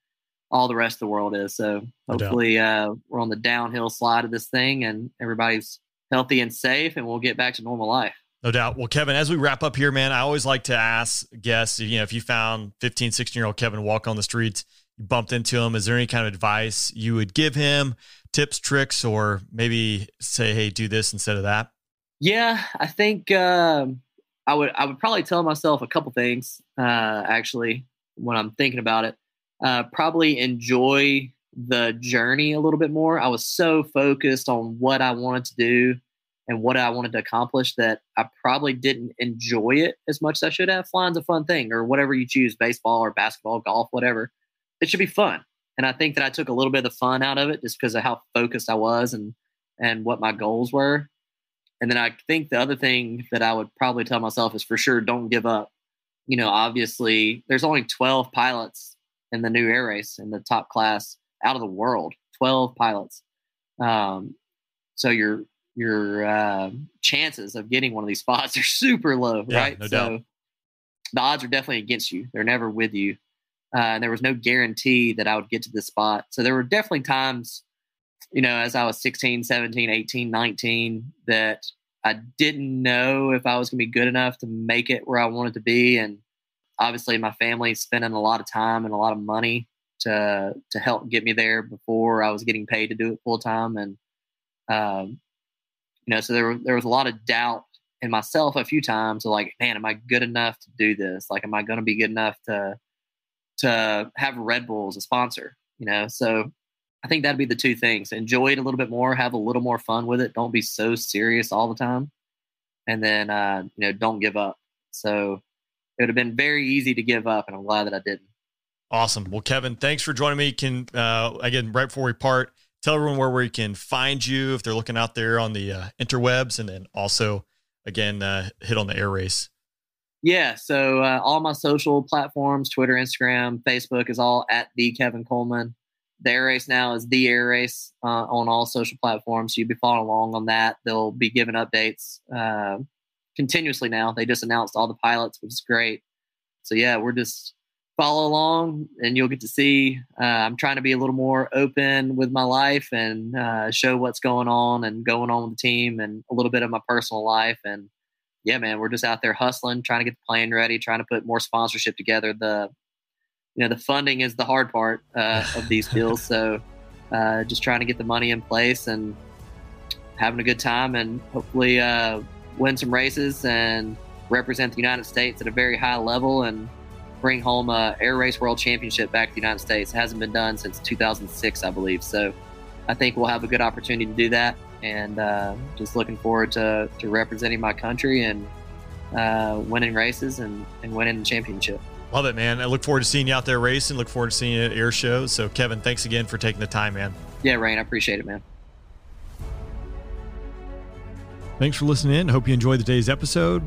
all the rest of the world is. So hopefully, uh, we're on the downhill slide of this thing, and everybody's healthy and safe, and we'll get back to normal life. No doubt. Well, Kevin, as we wrap up here, man, I always like to ask guests, you know, if you found 15, 16 year old Kevin walk on the streets, you bumped into him, is there any kind of advice you would give him, tips, tricks, or maybe say, hey, do this instead of that? Yeah, I think um, I would I would probably tell myself a couple things uh, actually when I'm thinking about it. Uh, probably enjoy the journey a little bit more. I was so focused on what I wanted to do and what I wanted to accomplish that I probably didn't enjoy it as much as I should have. Flying's a fun thing, or whatever you choose, baseball or basketball, golf, whatever. It should be fun. And I think that I took a little bit of the fun out of it just because of how focused I was and and what my goals were. And then I think the other thing that I would probably tell myself is for sure don't give up. You know, obviously there's only 12 pilots in the new air race in the top class out of the world. 12 pilots. Um, so your your uh, chances of getting one of these spots are super low, Yeah, right? no so doubt. the odds are definitely against you. They're never with you. Uh, and there was no guarantee that I would get to this spot. So there were definitely times you know, as I was 16, 17, 18, 19, that I didn't know if I was going to be good enough to make it where I wanted to be. And obviously, my family spending a lot of time and a lot of money to to help get me there before I was getting paid to do it full time. And um, you know, so there there was a lot of doubt in myself a few times. like, man, am I good enough to do this? Like, am I going to be good enough to to have Red Bull as a sponsor? You know, so I think that'd be the two things. Enjoy it a little bit more, have a little more fun with it. Don't be so serious all the time. And then, uh, you know, don't give up. So it would have been very easy to give up, and I'm glad that I didn't. Awesome. Well, Kevin, thanks for joining me. Can, uh, again, right before we part, tell everyone where we can find you if they're looking out there on the uh, interwebs, and then also, again, uh, hit on the air race. Yeah, so uh, all my social platforms, Twitter, Instagram, Facebook, is all at the Kevin Coleman the air race now is the air race uh, on all social platforms. So you'll be following along on that. They'll be giving updates uh, continuously now. They just announced all the pilots, which is great. So yeah, we're just follow along, and you'll get to see. Uh, I'm trying to be a little more open with my life and uh, show what's going on and going on with the team, and a little bit of my personal life. And yeah, man, we're just out there hustling, trying to get the plane ready, trying to put more sponsorship together. The you know the funding is the hard part uh, of these deals. So uh, just trying to get the money in place and having a good time, and hopefully uh, win some races and represent the United States at a very high level and bring home a air race world championship back to the United States. It hasn't been done since 2006, I believe. So I think we'll have a good opportunity to do that, and uh, just looking forward to, to representing my country and uh, winning races and, and winning the championship. Love it, man. I look forward to seeing you out there racing. Look forward to seeing you at air shows. So, Kevin, thanks again for taking the time, man. Yeah, Rain, I appreciate it, man. Thanks for listening in. Hope you enjoyed today's episode.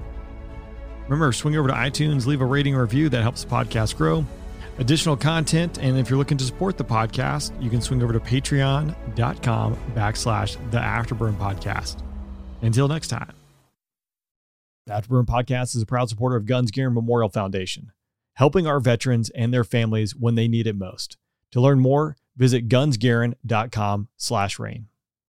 Remember, swing over to iTunes, leave a rating or review. That helps the podcast grow. Additional content, and if you're looking to support the podcast, you can swing over to patreon.com backslash the Afterburn Podcast. Until next time. The Afterburn Podcast is a proud supporter of Guns Gear Memorial Foundation helping our veterans and their families when they need it most. To learn more, visit gunsgarin.com slash rain.